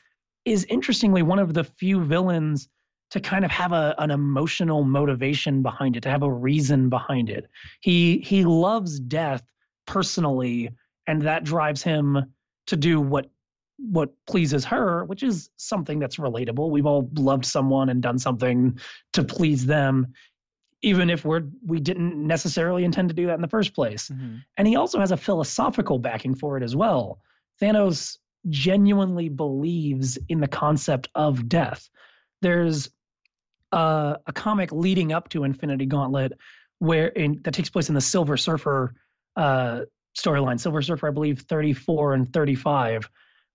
is interestingly one of the few villains to kind of have a, an emotional motivation behind it, to have a reason behind it. He he loves death personally, and that drives him to do what what pleases her, which is something that's relatable. We've all loved someone and done something to please them, even if we're we didn't necessarily intend to do that in the first place. Mm-hmm. And he also has a philosophical backing for it as well. Thanos genuinely believes in the concept of death. There's uh, a comic leading up to Infinity Gauntlet where in, that takes place in the Silver Surfer uh, storyline. Silver Surfer, I believe, 34 and 35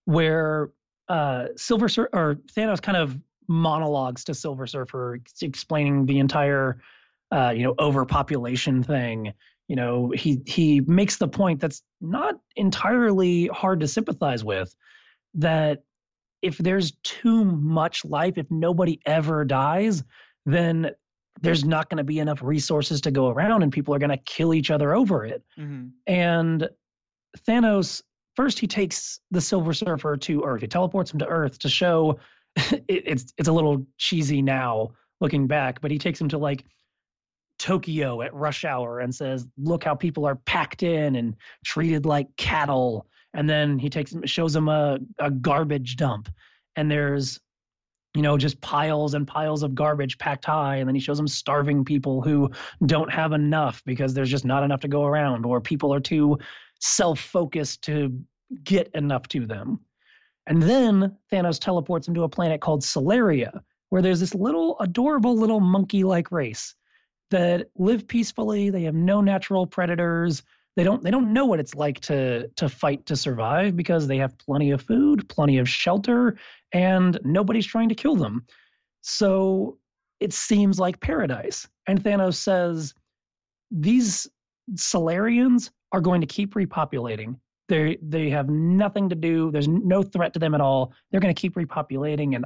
where uh, Silver Sur- or Thanos kind of monologues to Silver Surfer, explaining the entire, uh, you know, overpopulation thing. You know, he he makes the point that's not entirely hard to sympathize with, that if there's too much life, if nobody ever dies, then there's not going to be enough resources to go around, and people are going to kill each other over it. Mm-hmm. And Thanos first he takes the Silver Surfer to Earth. He teleports him to Earth to show [laughs] it, it's it's a little cheesy now looking back, but he takes him to like Tokyo at rush hour and says, "Look how people are packed in and treated like cattle." And then he takes him, shows him a a garbage dump, and there's you know just piles and piles of garbage packed high and then he shows them starving people who don't have enough because there's just not enough to go around or people are too self-focused to get enough to them. And then Thanos teleports him to a planet called Solaria, where there's this little adorable little monkey-like race that live peacefully. They have no natural predators. They don't they don't know what it's like to to fight to survive because they have plenty of food, plenty of shelter, and nobody's trying to kill them. So it seems like paradise. And Thanos says these Solarians are going to keep repopulating they they have nothing to do. There's no threat to them at all. They're going to keep repopulating, and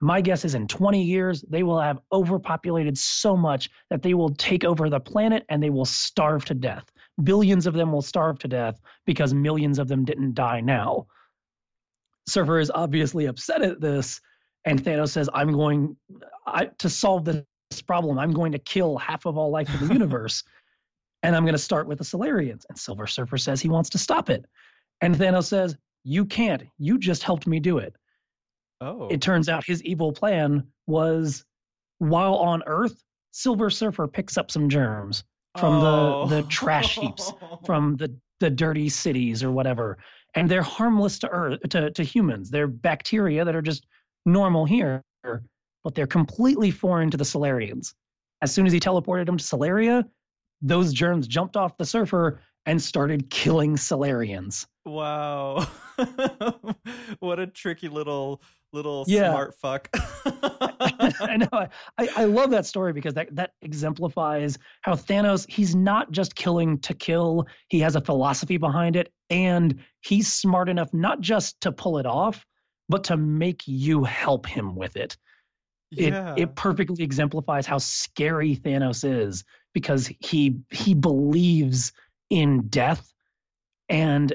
my guess is in 20 years they will have overpopulated so much that they will take over the planet and they will starve to death. Billions of them will starve to death because millions of them didn't die now. Surfer is obviously upset at this, and Thanos says, "I'm going I, to solve this problem. I'm going to kill half of all life in the [laughs] universe." And I'm going to start with the Solarians. And Silver Surfer says he wants to stop it. And Thanos says, You can't. You just helped me do it. Oh. It turns out his evil plan was while on Earth, Silver Surfer picks up some germs from oh. the, the oh. trash heaps, [laughs] from the, the dirty cities or whatever. And they're harmless to Earth to, to humans. They're bacteria that are just normal here, but they're completely foreign to the Solarians. As soon as he teleported them to Solaria, those germs jumped off the surfer and started killing Solarians. Wow. [laughs] what a tricky little little yeah. smart fuck. [laughs] I know. I, I love that story because that, that exemplifies how Thanos, he's not just killing to kill, he has a philosophy behind it, and he's smart enough not just to pull it off, but to make you help him with it. Yeah. It it perfectly exemplifies how scary Thanos is because he he believes in death and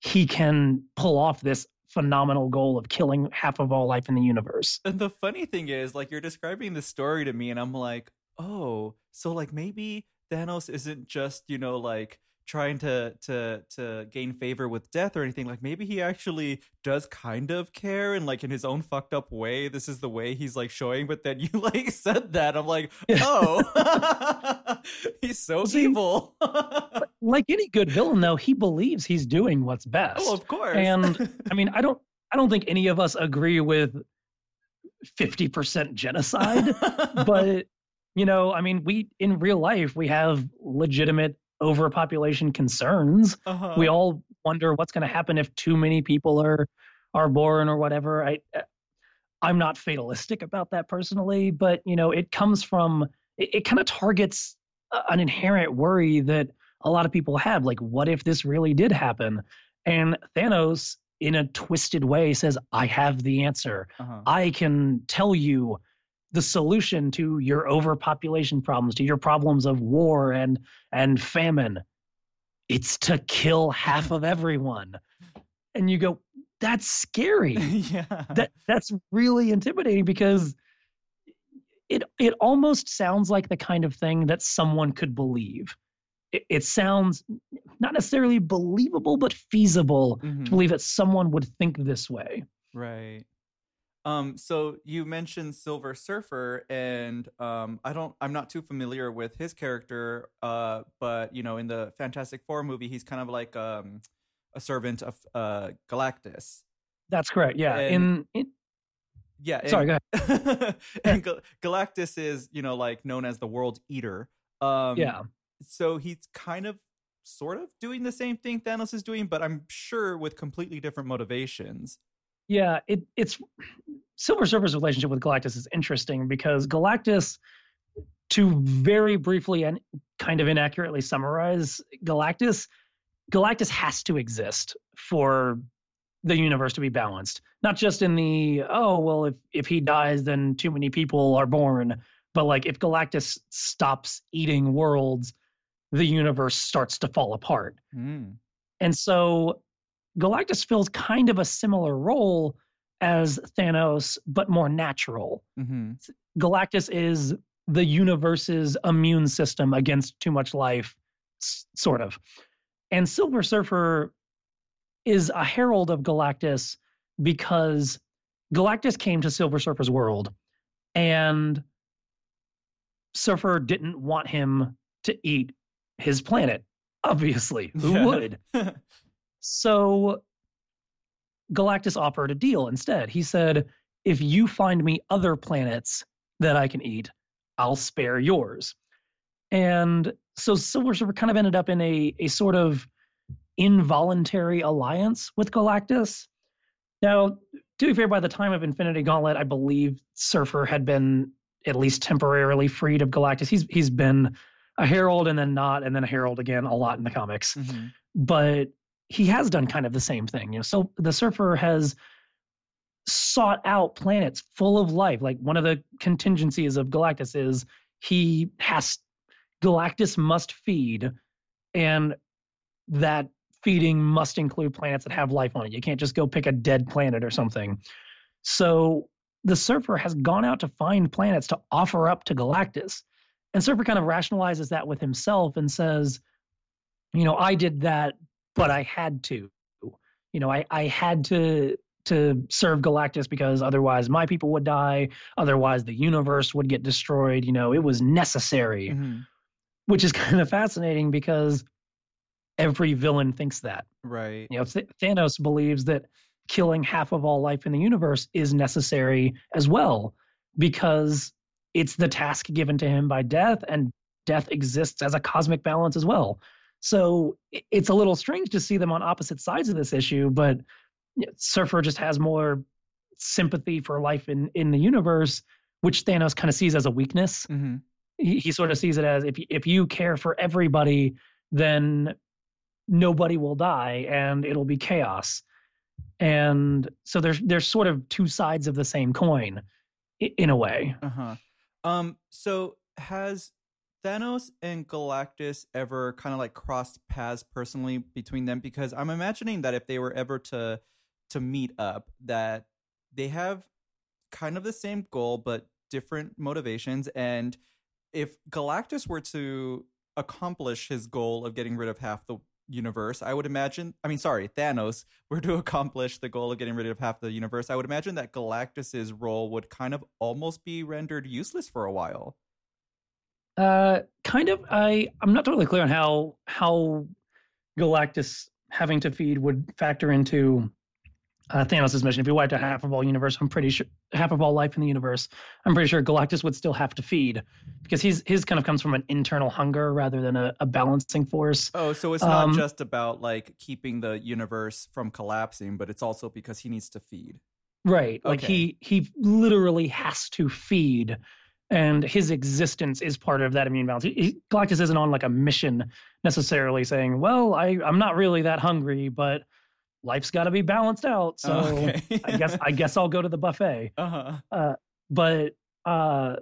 he can pull off this phenomenal goal of killing half of all life in the universe. And the funny thing is like you're describing the story to me and I'm like oh, so like maybe Thanos isn't just you know like trying to to to gain favor with death or anything like maybe he actually does kind of care and like in his own fucked up way this is the way he's like showing but then [laughs] you like said that i'm like [laughs] oh [laughs] he's so See, evil. like any good villain though he believes he's doing what's best. Oh of course. And i mean i don't i don't think any of us agree with 50% genocide but you know i mean we in real life we have legitimate overpopulation concerns. Uh-huh. We all wonder what's going to happen if too many people are are born or whatever. I I'm not fatalistic about that personally, but you know, it comes from it, it kind of targets an inherent worry that a lot of people have like what if this really did happen? And Thanos in a twisted way says I have the answer. Uh-huh. I can tell you the solution to your overpopulation problems, to your problems of war and and famine. It's to kill half of everyone. And you go, that's scary. [laughs] yeah. That that's really intimidating because it it almost sounds like the kind of thing that someone could believe. It, it sounds not necessarily believable, but feasible mm-hmm. to believe that someone would think this way. Right. Um, so you mentioned Silver Surfer, and um, I don't, I'm not too familiar with his character, uh, but you know, in the Fantastic Four movie, he's kind of like um, a servant of uh, Galactus. That's correct. Yeah. And, in, in yeah. Sorry, go [laughs] ahead. and Gal- Galactus is, you know, like known as the World Eater. Um, yeah. So he's kind of, sort of doing the same thing Thanos is doing, but I'm sure with completely different motivations. Yeah, it, it's Silver Surfer's relationship with Galactus is interesting because Galactus, to very briefly and kind of inaccurately summarize Galactus, Galactus has to exist for the universe to be balanced. Not just in the oh well, if if he dies, then too many people are born, but like if Galactus stops eating worlds, the universe starts to fall apart. Mm. And so Galactus fills kind of a similar role as Thanos, but more natural. Mm-hmm. Galactus is the universe's immune system against too much life, s- sort of. And Silver Surfer is a herald of Galactus because Galactus came to Silver Surfer's world and Surfer didn't want him to eat his planet. Obviously, who would? [laughs] So Galactus offered a deal instead. He said, if you find me other planets that I can eat, I'll spare yours. And so Silver Surfer kind of ended up in a, a sort of involuntary alliance with Galactus. Now, to be fair, by the time of Infinity Gauntlet, I believe Surfer had been at least temporarily freed of Galactus. He's he's been a herald and then not, and then a herald again a lot in the comics. Mm-hmm. But he has done kind of the same thing. You know, so the surfer has sought out planets full of life. Like one of the contingencies of Galactus is he has Galactus must feed, and that feeding must include planets that have life on it. You can't just go pick a dead planet or something. So the surfer has gone out to find planets to offer up to Galactus. And Surfer kind of rationalizes that with himself and says, you know, I did that but I had to. You know, I, I had to to serve Galactus because otherwise my people would die. Otherwise the universe would get destroyed. You know, it was necessary, mm-hmm. which is [laughs] kind of fascinating because every villain thinks that. Right. You know, Th- Thanos believes that killing half of all life in the universe is necessary as well because it's the task given to him by death and death exists as a cosmic balance as well. So it's a little strange to see them on opposite sides of this issue, but Surfer just has more sympathy for life in in the universe, which Thanos kind of sees as a weakness. Mm-hmm. He, he sort of sees it as if if you care for everybody, then nobody will die and it'll be chaos. And so there's there's sort of two sides of the same coin, in a way. Uh huh. Um. So has Thanos and Galactus ever kind of like crossed paths personally between them? Because I'm imagining that if they were ever to to meet up, that they have kind of the same goal but different motivations, and if Galactus were to accomplish his goal of getting rid of half the universe, I would imagine. I mean, sorry, Thanos were to [laughs] accomplish the goal of getting rid of half the universe. I would imagine that Galactus's role would kind of almost be rendered useless for a while. Uh, kind of. I I'm not totally clear on how how Galactus having to feed would factor into uh, Thanos' mission. If he wiped out half of all universe, I'm pretty sure half of all life in the universe, I'm pretty sure Galactus would still have to feed because he's his kind of comes from an internal hunger rather than a, a balancing force. Oh, so it's not um, just about like keeping the universe from collapsing, but it's also because he needs to feed. Right. Okay. Like he he literally has to feed and his existence is part of that immune balance. He, Galactus isn't on like a mission necessarily saying, "Well, I I'm not really that hungry, but life's got to be balanced out. So okay. I guess I guess I'll go to the buffet. [laughs] Uh-huh. Uh, but uh,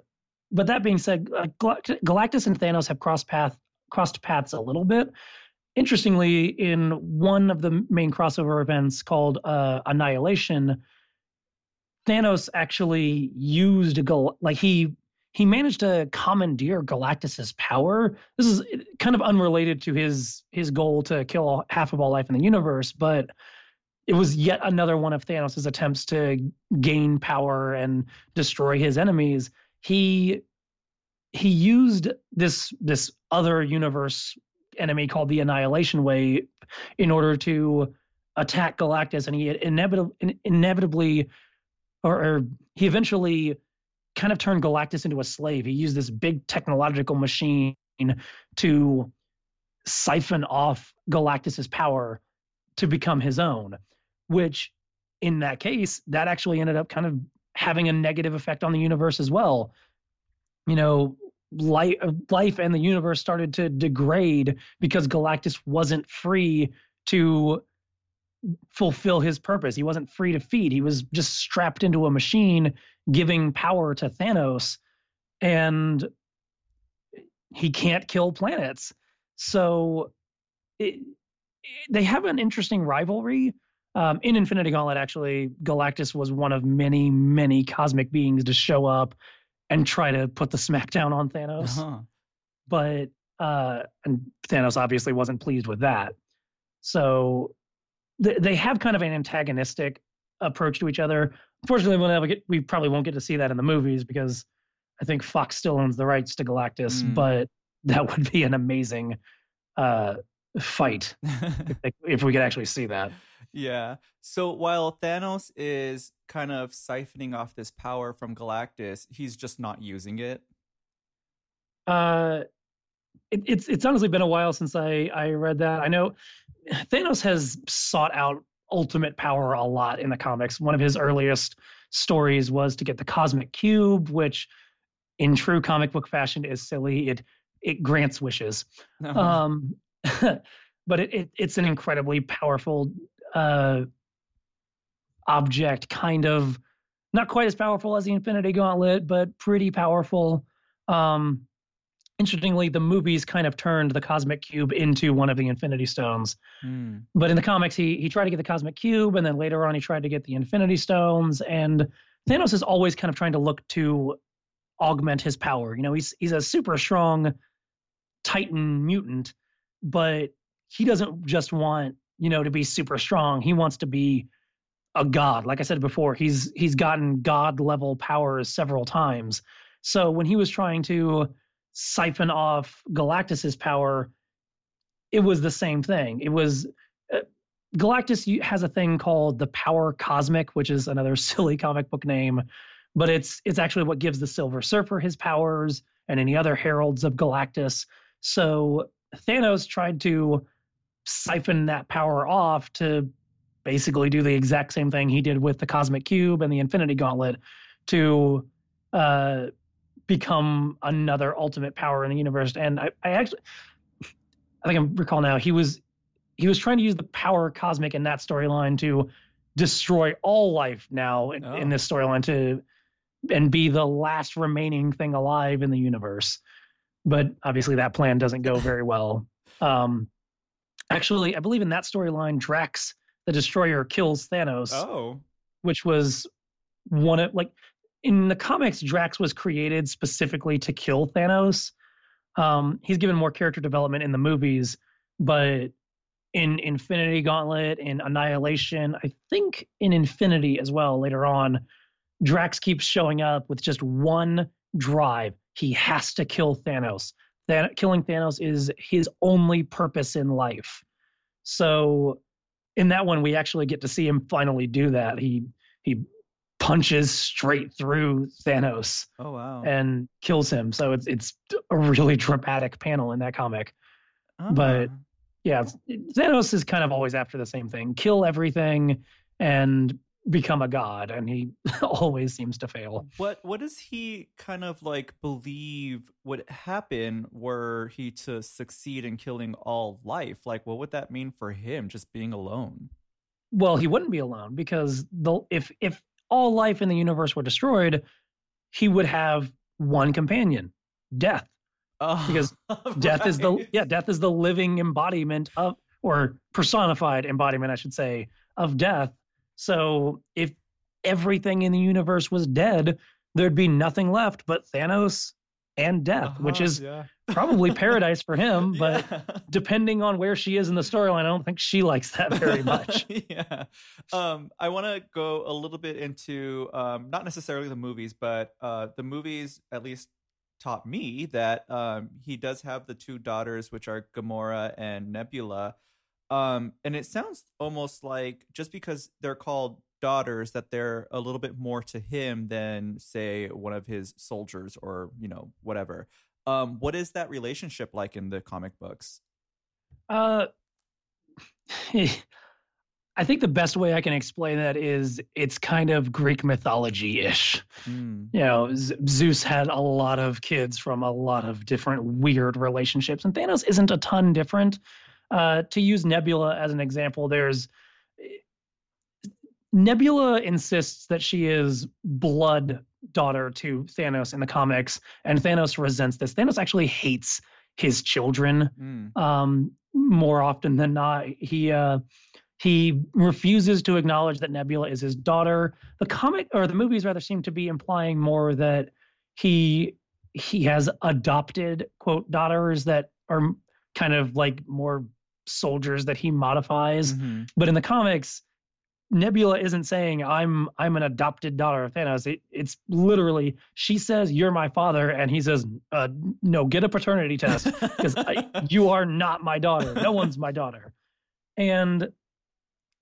but that being said, uh, Galactus and Thanos have crossed path crossed paths a little bit. Interestingly, in one of the main crossover events called uh, Annihilation, Thanos actually used Gal- like he he managed to commandeer Galactus's power. This is kind of unrelated to his his goal to kill half of all life in the universe, but it was yet another one of Thanos' attempts to gain power and destroy his enemies. He he used this this other universe enemy called the Annihilation Wave in order to attack Galactus, and he inevitably inevitably or, or he eventually kind of turned Galactus into a slave. He used this big technological machine to siphon off Galactus's power to become his own, which in that case, that actually ended up kind of having a negative effect on the universe as well. You know, life, life and the universe started to degrade because Galactus wasn't free to fulfill his purpose. He wasn't free to feed. He was just strapped into a machine giving power to Thanos and he can't kill planets. So it, they have an interesting rivalry. Um, in Infinity Gauntlet, actually, Galactus was one of many, many cosmic beings to show up and try to put the smackdown on Thanos. Uh-huh. But uh, and Thanos obviously wasn't pleased with that. So th- they have kind of an antagonistic approach to each other. Unfortunately, we'll never get. We probably won't get to see that in the movies because I think Fox still owns the rights to Galactus. Mm. But that would be an amazing uh, fight [laughs] if, if we could actually see that. Yeah. So while Thanos is kind of siphoning off this power from Galactus, he's just not using it. Uh, it, it's it's honestly been a while since I I read that. I know Thanos has sought out ultimate power a lot in the comics. One of his earliest stories was to get the cosmic cube, which in true comic book fashion is silly. It it grants wishes. Uh-huh. Um, [laughs] but it, it, it's an incredibly powerful uh, object, kind of not quite as powerful as the Infinity Gauntlet, but pretty powerful. Um, interestingly, the movies kind of turned the Cosmic Cube into one of the Infinity Stones. Mm. But in the comics, he he tried to get the Cosmic Cube, and then later on, he tried to get the Infinity Stones. And Thanos is always kind of trying to look to augment his power. You know, he's he's a super strong Titan mutant, but he doesn't just want you know to be super strong. He wants to be a god. Like I said before, he's he's gotten god level powers several times. So when he was trying to siphon off Galactus's power, it was the same thing. It was uh, Galactus has a thing called the Power Cosmic, which is another [laughs] silly comic book name, but it's it's actually what gives the Silver Surfer his powers and any other heralds of Galactus. So Thanos tried to siphon that power off to basically do the exact same thing he did with the Cosmic Cube and the Infinity Gauntlet to uh, become another ultimate power in the universe. And I, I actually, I think I recall now, he was he was trying to use the power cosmic in that storyline to destroy all life now in, oh. in this storyline to and be the last remaining thing alive in the universe. But obviously that plan doesn't go very well. Um, actually, I believe in that storyline, Drax the Destroyer kills Thanos. Oh, which was one of like in the comics, Drax was created specifically to kill Thanos. Um, he's given more character development in the movies, but in Infinity Gauntlet in Annihilation, I think in Infinity as well later on, Drax keeps showing up with just one drive. He has to kill Thanos. That killing Thanos is his only purpose in life. So in that one, we actually get to see him finally do that. He he punches straight through Thanos. Oh wow! And kills him. So it's it's a really dramatic panel in that comic. Uh-huh. But yeah, Thanos is kind of always after the same thing: kill everything and become a god, and he [laughs] always seems to fail. What what does he kind of like believe would happen were he to succeed in killing all life? Like, what would that mean for him, just being alone? Well, he wouldn't be alone because the if if all life in the universe were destroyed, he would have one companion, death. Oh, because [laughs] death is the yeah, death is the living embodiment of or personified embodiment, I should say, of death. So if everything in the universe was dead, there'd be nothing left but Thanos and death, uh-huh, which is yeah. [laughs] probably paradise for him. [laughs] But yeah. depending on where she is in the storyline, I don't think she likes that very [laughs] much. yeah. Um, I want to go a little bit into um, not necessarily the movies, but uh, the movies at least taught me that um, he does have the two daughters, which are Gamora and Nebula. Um, and it sounds almost like just because they're called daughters that they're a little bit more to him than say one of his soldiers or you know whatever um what is that relationship like in the comic books uh [laughs] I think the best way I can explain that is it's kind of Greek mythology ish. Mm. You know, Z- Zeus had a lot of kids from a lot of different weird relationships, and Thanos isn't a ton different. Uh, to use Nebula as an example, there's Nebula insists that she is blood daughter to Thanos in the comics, and Thanos resents this. Thanos actually hates his children mm. um, more often than not. He uh, he refuses to acknowledge that Nebula is his daughter. The comic or the movies rather seem to be implying more that he he has adopted quote daughters that are kind of like more soldiers that he modifies. Mm-hmm. But in the comics, Nebula isn't saying I'm I'm an adopted daughter of Thanos. It, it's literally she says you're my father, and he says uh, no, get a paternity [laughs] test because you are not my daughter. No one's my daughter. And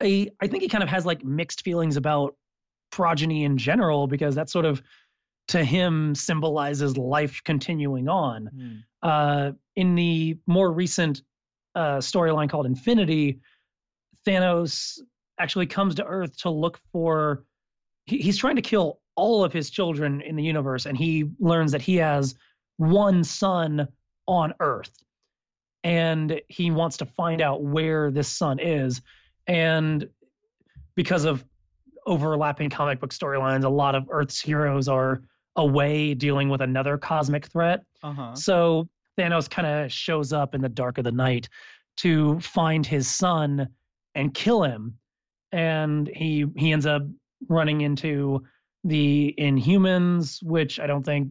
I I think he kind of has like mixed feelings about progeny in general because that sort of to him symbolizes life continuing on. Mm. Uh, in the more recent uh, storyline called Infinity, Thanos actually comes to Earth to look for. He, he's trying to kill all of his children in the universe, and he learns that he has one son on Earth, and he wants to find out where this son is. And because of overlapping comic book storylines, a lot of Earth's heroes are away dealing with another cosmic threat. Uh-huh. So Thanos kind of shows up in the dark of the night to find his son and kill him and he he ends up running into the Inhumans, which I don't think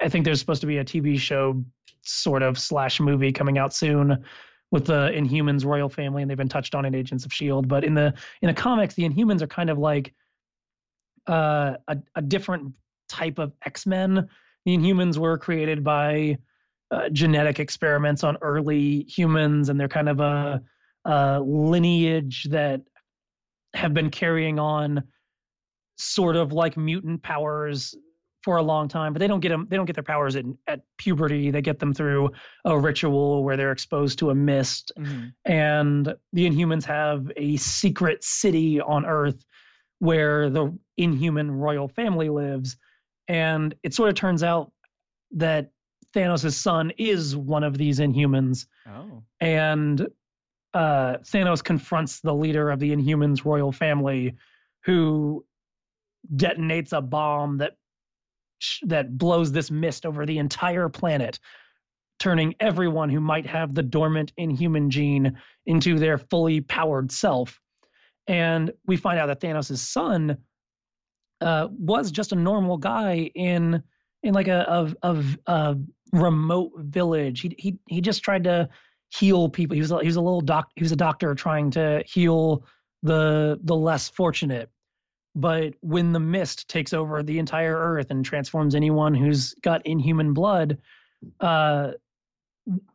I think there's supposed to be a TV show sort of slash movie coming out soon with the Inhumans royal family, and they've been touched on in Agents of Shield. But in the in the comics, the Inhumans are kind of like uh, a a different type of X Men. The Inhumans were created by uh, genetic experiments on early humans, and they're kind of a, a lineage that have been carrying on sort of like mutant powers for a long time, but they don't get them. They don't get their powers in, at puberty. They get them through a ritual where they're exposed to a mist. Mm-hmm. And the Inhumans have a secret city on Earth where the Inhuman royal family lives. And it sort of turns out that Thanos' son is one of these Inhumans. Oh. And uh, Thanos confronts the leader of the Inhumans royal family, who detonates a bomb that that blows this mist over the entire planet, turning everyone who might have the dormant Inhuman gene into their fully powered self. And we find out that Thanos' son uh, was just a normal guy in in like a a, a, a remote village. He he he just tried to heal people. He was a, he was a little doc. He was a doctor trying to heal the the less fortunate. But when the mist takes over the entire earth and transforms anyone who's got inhuman blood, uh,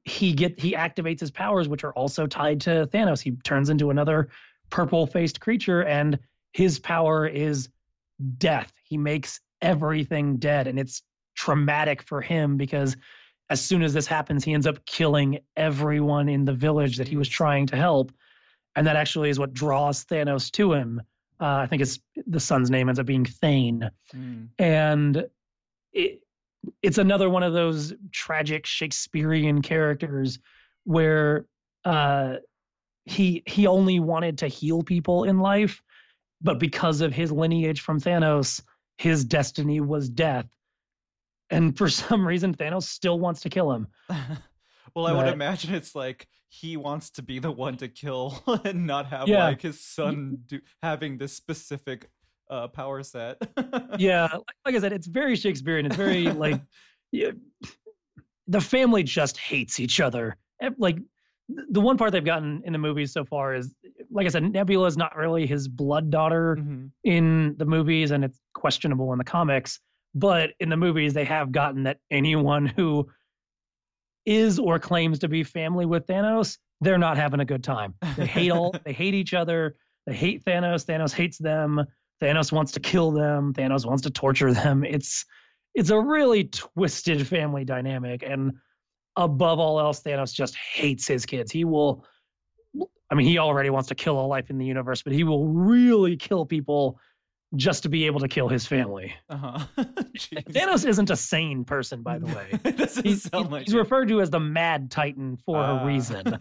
he get he activates his powers, which are also tied to Thanos. He turns into another purple faced creature, and his power is death. He makes everything dead, and it's traumatic for him because as soon as this happens, he ends up killing everyone in the village that he was trying to help. And that actually is what draws Thanos to him. Uh, I think it's the son's name ends up being Thane. Mm. And it, it's another one of those tragic Shakespearean characters where uh, he he only wanted to heal people in life, but because of his lineage from Thanos, his destiny was death and for [laughs] some reason Thanos still wants to kill him. [laughs] well, I but, would imagine it's like he wants to be the one to kill [laughs] and not have yeah. like his son do, having this specific uh, power set. yeah, like I said, it's very Shakespearean. It's very like yeah, the family just hates each other. Like the one part they've gotten in the movies so far is, like I said, Nebula is not really his blood daughter mm-hmm. in the movies, and it's questionable in the comics. But in the movies, they have gotten that anyone who is or claims to be family with Thanos, they're not having a good time. They hate all [laughs] they hate each other. They hate Thanos. Thanos hates them. Thanos wants to kill them. Thanos wants to torture them. It's it's a really twisted family dynamic. And above all else, Thanos just hates his kids. He will I mean, he already wants to kill all life in the universe, but he will really kill people just to be able to kill his family. Uh-huh. [laughs] Thanos isn't a sane person, by the way. [laughs] he's, like he's referred to as the Mad Titan for uh. a reason.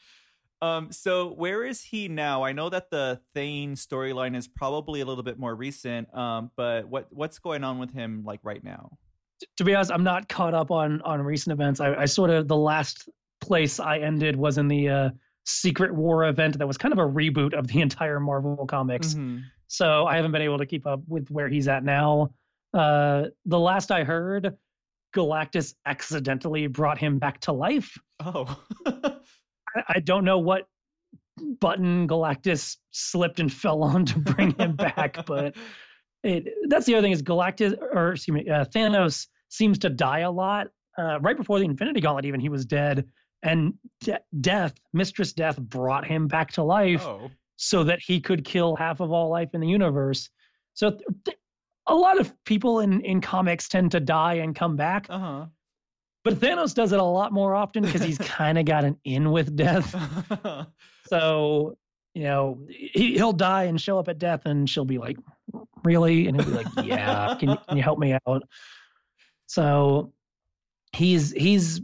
[laughs] um, so where is he now? I know that the Thane storyline is probably a little bit more recent. Um, but what what's going on with him like right now? To be honest, I'm not caught up on on recent events. I, I sort of the last place I ended was in the uh, Secret War event that was kind of a reboot of the entire Marvel comics. Mm-hmm. So I haven't been able to keep up with where he's at now. Uh, the last I heard, Galactus accidentally brought him back to life. Oh. [laughs] I, I, don't know what button Galactus slipped and [laughs] fell on to bring him back, but it, that's the other thing is Galactus, or excuse me, uh, Thanos seems to die a lot. Uh, right before the Infinity Gauntlet, even he was dead, and de- Death, Mistress Death, brought him back to life. Oh so that he could kill half of all life in the universe. So th- a lot of people in in comics tend to die and come back. Uh-huh. But Thanos does it a lot more often because he's [laughs] kind of got an in with death. [laughs] so, you know, he, he'll die and show up at death and she'll be like, really? And he'll be like, yeah, can, can you help me out? So he's he's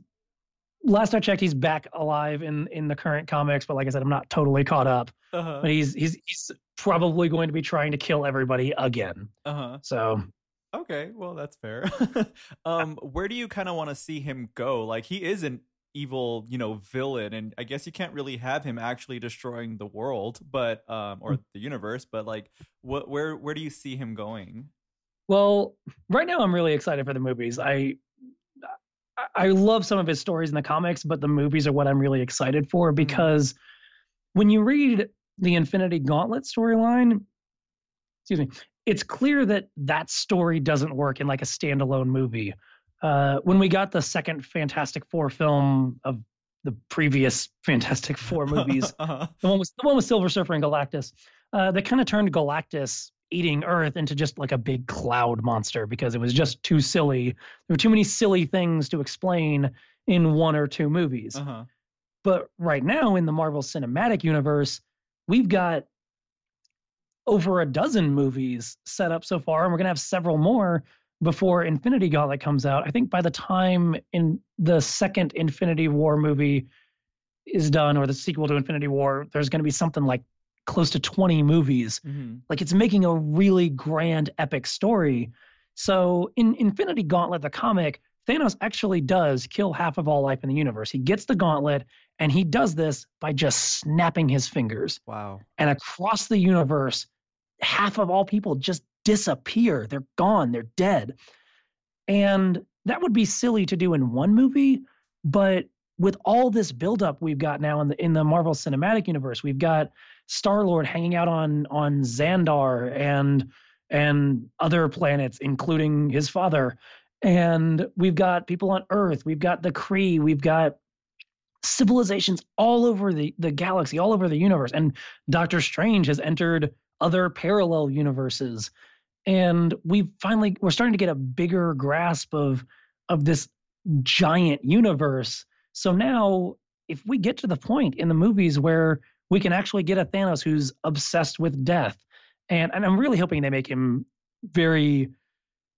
last I checked, he's back alive in in the current comics. But like I said, I'm not totally caught up. Uh-huh. But he's he's he's probably going to be trying to kill everybody again. Uh huh. So. Okay, well that's fair. [laughs] um, where do you kind of want to see him go? Like he is an evil, you know, villain, and I guess you can't really have him actually destroying the world, but um, or hmm. the universe. But like, what, where, where do you see him going? Well, right now I'm really excited for the movies. I I love some of his stories in the comics, but the movies are what I'm really excited for mm-hmm. because when you read the Infinity Gauntlet storyline, excuse me, it's clear that that story doesn't work in like a standalone movie. Uh, when we got the second Fantastic Four film of the previous Fantastic Four [laughs] movies, uh-huh. the one with the one with Silver Surfer and Galactus, uh, they kind of turned Galactus eating Earth into just like a big cloud monster because it was just too silly. There were too many silly things to explain in one or two movies. Uh-huh. But right now in the Marvel Cinematic Universe, we've got over a dozen movies set up so far, and we're going to have several more before Infinity Gauntlet comes out. I think by the time in the second Infinity War movie is done, or the sequel to Infinity War, there's going to be something like close to 20 movies. Mm-hmm. Like it's making a really grand, epic story. So in Infinity Gauntlet, the comic, Thanos actually does kill half of all life in the universe. He gets the gauntlet, and he does this by just snapping his fingers. Wow. And across the universe, half of all people just disappear. They're gone. They're dead. And that would be silly to do in one movie, but with all this buildup we've got now in the in the Marvel Cinematic Universe, we've got Star Lord hanging out on on Xandar and and other planets, including his father. And we've got people on Earth, we've got the Kree, we've got civilizations all over the, the galaxy, all over the universe. And Doctor Strange has entered other parallel universes. And we finally we're starting to get a bigger grasp of of this giant universe. So now if we get to the point in the movies where we can actually get a Thanos who's obsessed with death, and, and I'm really hoping they make him very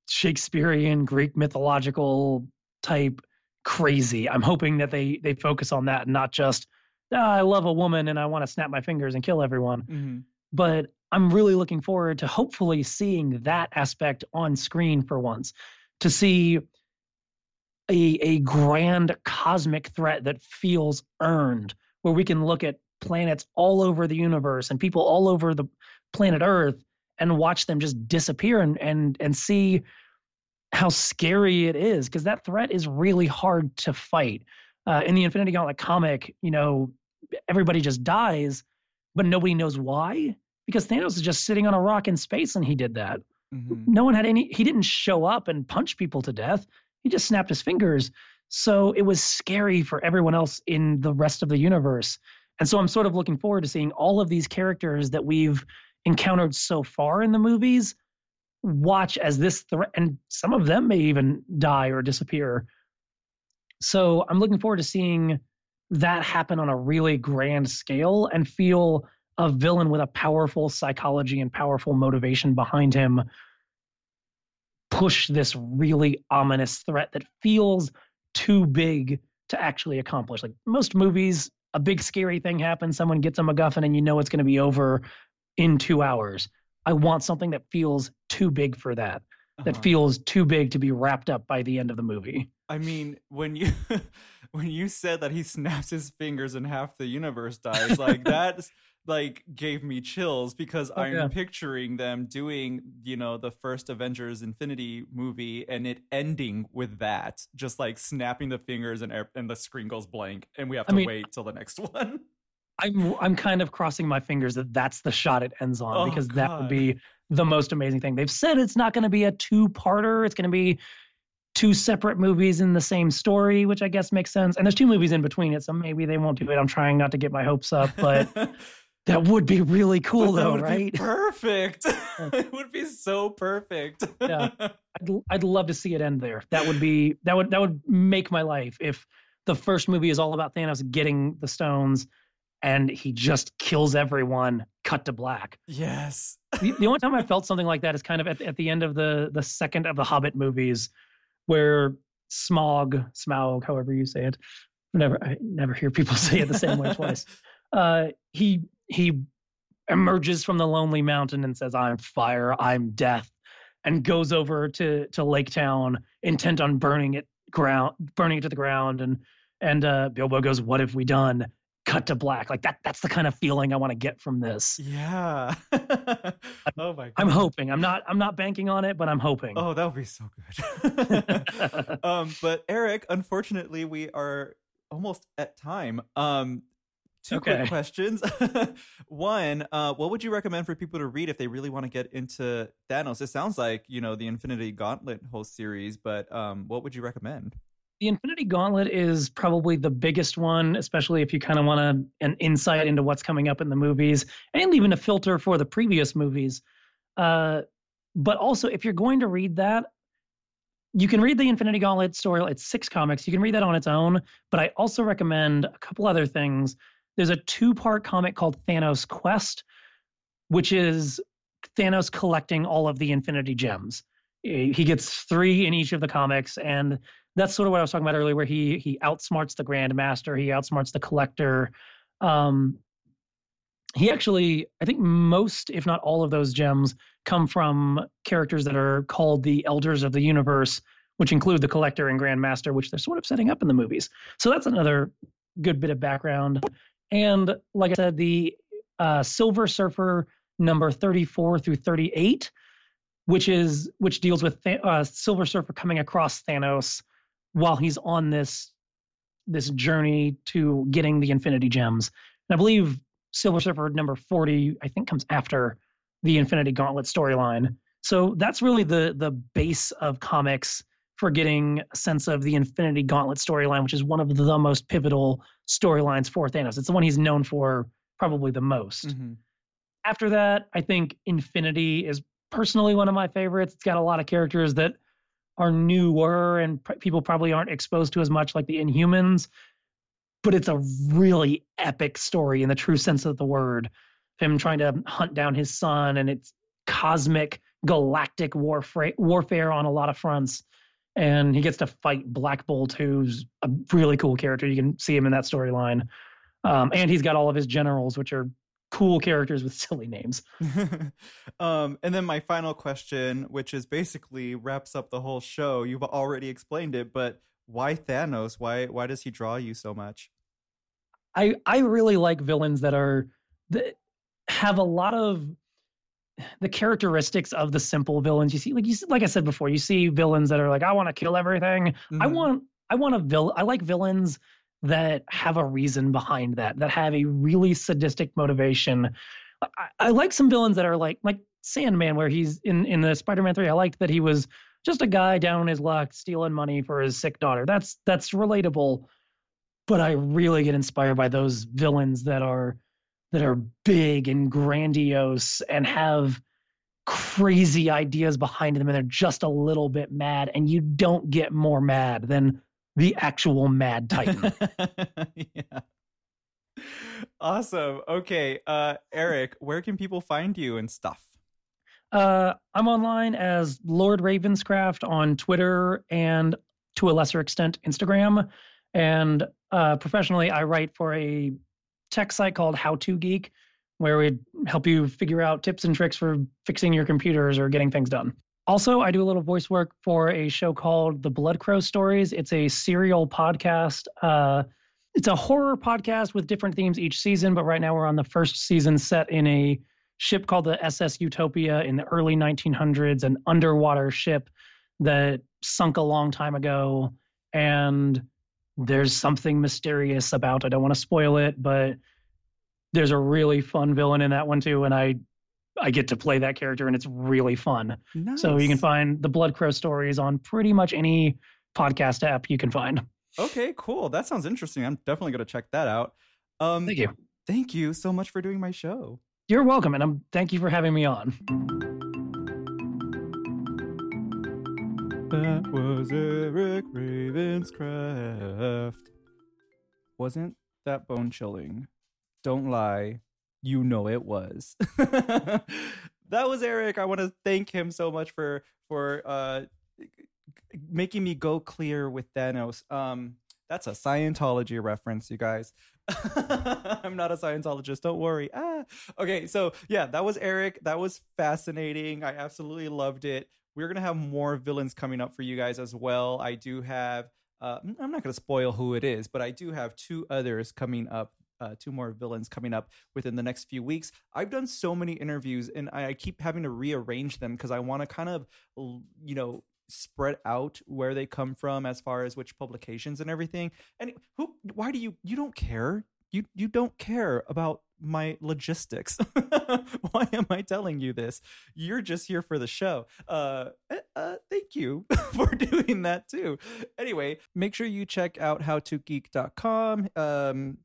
Shakespearean, Greek mythological type crazy. I'm hoping that they they focus on that, and not just oh, I love a woman and I want to snap my fingers and kill everyone. Mm-hmm. But I'm really looking forward to hopefully seeing that aspect on screen for once, to see a a grand cosmic threat that feels earned, where we can look at planets all over the universe and people all over the planet Earth and watch them just disappear and and and see how scary it is because that threat is really hard to fight. Uh, in the Infinity Gauntlet comic, you know, everybody just dies, but nobody knows why because Thanos is just sitting on a rock in space and he did that. Mm-hmm. No one had any. He didn't show up and punch people to death. He just snapped his fingers. So it was scary for everyone else in the rest of the universe. And so I'm sort of looking forward to seeing all of these characters that we've encountered so far in the movies watch as this threat, and some of them may even die or disappear. So I'm looking forward to seeing that happen on a really grand scale and feel a villain with a powerful psychology and powerful motivation behind him push this really ominous threat that feels too big to actually accomplish. Like most movies, a big scary thing happens, someone gets a MacGuffin, and you know it's going to be over in two hours. I want something that feels too big for that, uh-huh. that feels too big to be wrapped up by the end of the movie. I mean, when you [laughs] when you said that he snaps his fingers and half the universe dies, like [laughs] that's like gave me chills because oh, I'm yeah. picturing them doing, you know, the first Avengers Infinity movie and it ending with that, just like snapping the fingers and and the screen goes blank and we have to I mean, wait till the next [laughs] one. I'm I'm kind of crossing my fingers that that's the shot it ends on oh, because God. that would be the most amazing thing. They've said it's not going to be a two-parter. It's going to be two separate movies in the same story, which I guess makes sense. And there's two movies in between it, so maybe they won't do it. I'm trying not to get my hopes up, but [laughs] that would be really cool, but though, right? perfect. [laughs] it would be so perfect. yeah, [laughs] I'd I'd love to see it end there. That would be that would that would make my life if the first movie is all about Thanos getting the stones and he just kills everyone cut to black. Yes. The, the, only time i felt something like that is kind of at, at the end of the the second of the hobbit movies where smog smaug however you say it never i never hear people [laughs] say it the same way twice. [laughs] Uh he he emerges from the lonely mountain and says i'm fire i'm death and goes over to to lake town intent on burning it ground burning it to the ground and and uh bilbo goes what have we done cut to black. Like that that's the kind of feeling I want to get from this. Yeah. [laughs] oh my god. I'm hoping. I'm not I'm not banking on it, but I'm hoping. Oh, that would be so good. [laughs] [laughs] um but Eric, unfortunately we are almost at time. Um two okay. quick questions. One, uh, what would you recommend for people to read if they really want to get into Thanos? It sounds like, you know, the Infinity Gauntlet whole series, but um, what would you recommend? The Infinity Gauntlet is probably the biggest one, especially if you kind of want an insight into what's coming up in the movies and even a filter for the previous movies. Uh, but also, if you're going to read that, you can read the Infinity Gauntlet story. It's six comics. You can read that on its own. But I also recommend a couple other things. There's a two part comic called Thanos Quest, which is Thanos collecting all of the Infinity Gems. He gets three in each of the comics, and that's sort of what I was talking about earlier, where he he outsmarts the Grandmaster, he outsmarts the Collector. Um, he actually, I think most, if not all of those gems, come from characters that are called the Elders of the Universe, which include the Collector and Grandmaster, which they're sort of setting up in the movies. So that's another good bit of background. And like I said, the uh, Silver Surfer number 34 through 38, which is which deals with uh, Silver Surfer coming across Thanos while he's on this this journey to getting the Infinity Gems. And I believe Silver Surfer number 40, I think, comes after the Infinity Gauntlet storyline. So that's really the the base of comics for getting a sense of the Infinity Gauntlet storyline, which is one of the most pivotal storylines for Thanos. It's the one he's known for probably the most. Mm-hmm. After that, I think Infinity is personally one of my favorites. It's got a lot of characters that are newer and pr- people probably aren't exposed to as much, like the Inhumans. But it's a really epic story in the true sense of the word. Him trying to hunt down his son, and it's cosmic, galactic warfare, warfare on a lot of fronts and he gets to fight Black Bolt, who's a really cool character. You can see him in that storyline, um, and he's got all of his generals, which are cool characters with [laughs] silly names. [laughs] um, and then my final question, which is basically wraps up the whole show. You've already explained it, but why Thanos? Why why does he draw you so much? I I really like villains that are that have a lot of the characteristics of the simple villains you see like you like i said before you see villains that are like i want to kill everything mm-hmm. i want i want a villain i like villains that have a reason behind that that have a really sadistic motivation. I, I like some villains that are like like sandman where he's in in the spider-man 3 i liked that he was just a guy down on his luck stealing money for his sick daughter. That's that's relatable but i really get inspired by those villains that are that are big and grandiose and have crazy ideas behind them and they're just a little bit mad and you don't get more mad than the actual mad [laughs] titan. Yeah. Awesome. Okay uh eric where can people find you and stuff? Uh i'm online as lord ravenscraft on twitter and to a lesser extent instagram. And uh professionally i write for a tech site called How to Geek, where we help you figure out tips and tricks for fixing your computers or getting things done. Also, I do a little voice work for a show called The Blood Crow Stories. It's a serial podcast. Uh, it's a horror podcast with different themes each season, but right now we're on the first season set in a ship called the SS Utopia in the early 1900s, an underwater ship that sunk a long time ago. And there's something mysterious about. I don't want to spoil it, but there's a really fun villain in that one too, and I I get to play that character, and it's really fun. Nice. So you can find the Blood Crow stories on pretty much any podcast app you can find. Okay, cool. That sounds interesting. I'm definitely going to check that out. Um, thank you. Thank you so much for doing my show. You're welcome, and I'm thank you for having me on. That was Eric Ravenscraft. Wasn't that bone chilling? Don't lie. You know it was. [laughs] that was Eric. I want to thank him so much for for uh making me go clear with Thanos. Um that's a Scientology reference, you guys. [laughs] I'm not a Scientologist. Don't worry. Ah. Okay, so yeah, that was Eric. That was fascinating. I absolutely loved it we're gonna have more villains coming up for you guys as well. I do have. Uh, I'm not gonna spoil who it is, but I do have two others coming up. Uh, two more villains coming up within the next few weeks. I've done so many interviews, and I keep having to rearrange them because I want to kind of, you know, spread out where they come from as far as which publications and everything. And who? Why do you? You don't care. You you don't care about my logistics. [laughs] Why am I telling you this? You're just here for the show. Uh, eh, uh, thank you [laughs] for doing that too. Anyway, make sure you check out howtogeek.com. Um,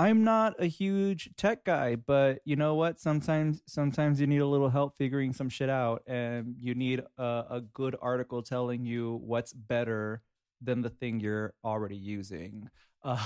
I'm not a huge tech guy, but you know what? Sometimes, sometimes you need a little help figuring some shit out, and you need a, a good article telling you what's better than the thing you're already using. [laughs] Uh,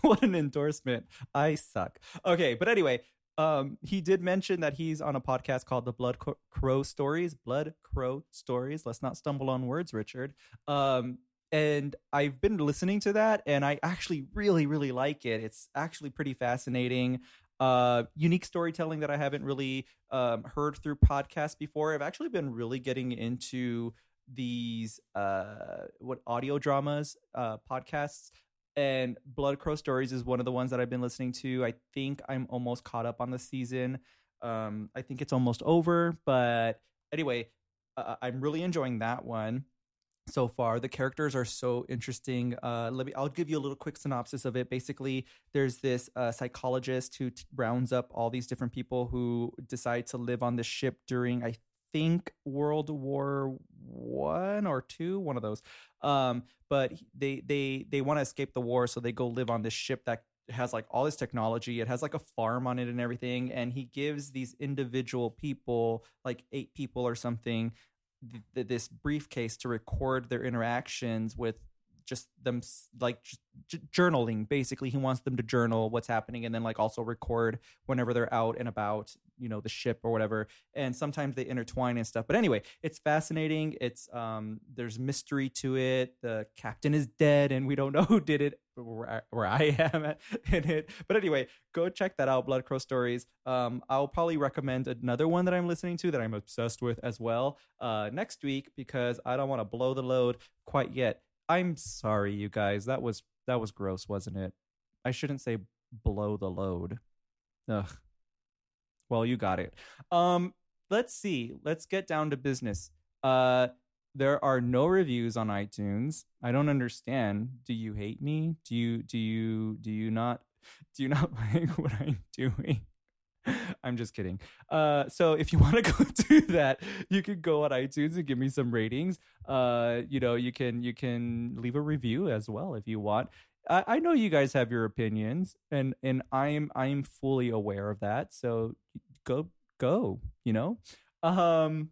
what an endorsement. I suck. Okay, but anyway, um, he did mention that he's on a podcast called the Blood Crow Stories. Blood Crow Stories. Let's not stumble on words, Richard. Um, and I've been listening to that, and I actually really, really like it. It's actually pretty fascinating. Uh, unique storytelling that I haven't really um, heard through podcasts before. I've actually been really getting into these uh what audio dramas uh podcasts and Blood Crow Stories is one of the ones that I've been listening to. I think I'm almost caught up on the season. Um, I think it's almost over, but anyway, uh, I'm really enjoying that one so far. The characters are so interesting. Uh, let me. I'll give you a little quick synopsis of it. Basically, there's this uh, psychologist who t- rounds up all these different people who decide to live on this ship during, I think, World War One or two, one of those. Um, but they they they want to escape the war, so they go live on this ship that has like all this technology. It has like a farm on it and everything. And he gives these individual people, like eight people or something, th- th- this briefcase to record their interactions with just them like j- journaling basically. He wants them to journal what's happening and then like also record whenever they're out and about you know the ship or whatever. And sometimes they intertwine and stuff. But anyway it's fascinating. It's um there's mystery to it. The captain is dead and we don't [laughs] know who did it where, where i am at, [laughs] in it. But anyway go check that out blood crow stories. Um i'll probably recommend another one that i'm listening to that i'm obsessed with as well uh next week because i don't want to blow the load quite yet I'm sorry, you guys. That was that was gross, wasn't it? I shouldn't say blow the load. Ugh. Well, you got it. Um, let's see. Let's get down to business. Uh, there are no reviews on iTunes. I don't understand. Do you hate me? Do you do you do you not [laughs] do you not [laughs] like what I'm doing? [laughs] I'm just kidding. Uh, so if you [laughs] want to go do that, you can go on iTunes and give me some ratings. Uh, you know, you can you can leave a review as well if you want. I, I know you guys have your opinions, and and I'm I'm fully aware of that. So go go. You know, um,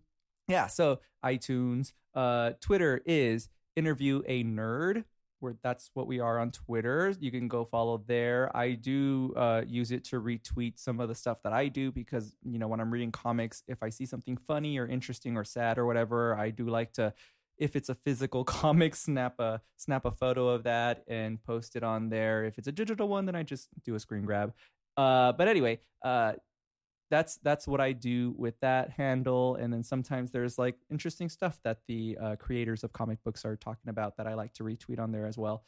yeah. So iTunes, uh, Twitter is interview a nerd where that's what we are on Twitter. You can go follow there. I do uh, use it to retweet some of the stuff that I do because you know when I'm reading comics, if I see something funny or interesting or sad or whatever, I do like to, if it's a physical [laughs] comic, snap a snap a photo of that and post it on there. If it's a digital one, then I just do a screen grab. Uh, but anyway, uh, that's that's what I do with that handle. And then sometimes there's like interesting stuff that the uh, creators of comic books are talking about that I like to retweet on there as well.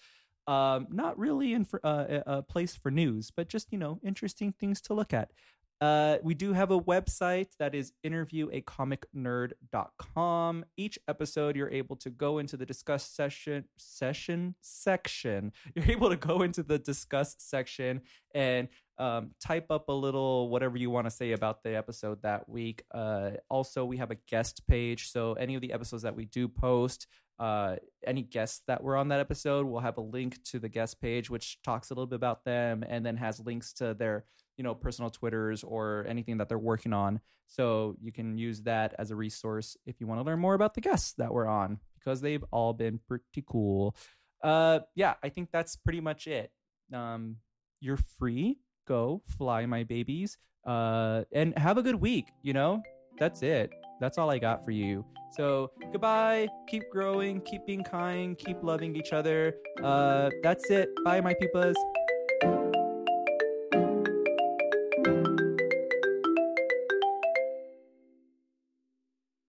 Um, not really in for, uh, a place for news, but just you know interesting things to look at. Uh, we do have a website that is interviewacomicnerd.com. Each episode, you're able to go into the discuss session session section. [laughs] You're able to go into the discuss section and um, type up a little whatever you want to say about the episode that week. Uh, also, we have a guest page, so any of the episodes that we do post, uh, any guests that were on that episode, we'll have a link to the guest page, which talks a little bit about them, and then has links to their you know personal twitters or anything that they're working on. So you can use that as a resource if you want to learn more about the guests that we're on because they've all been pretty cool. Uh yeah i think that's pretty much it. Um you're free. Go fly my babies. Uh and have a good week you know? That's it. That's all i got for you. So goodbye. Keep growing. Keep being kind. Keep loving each other. Uh that's it. Bye my peepas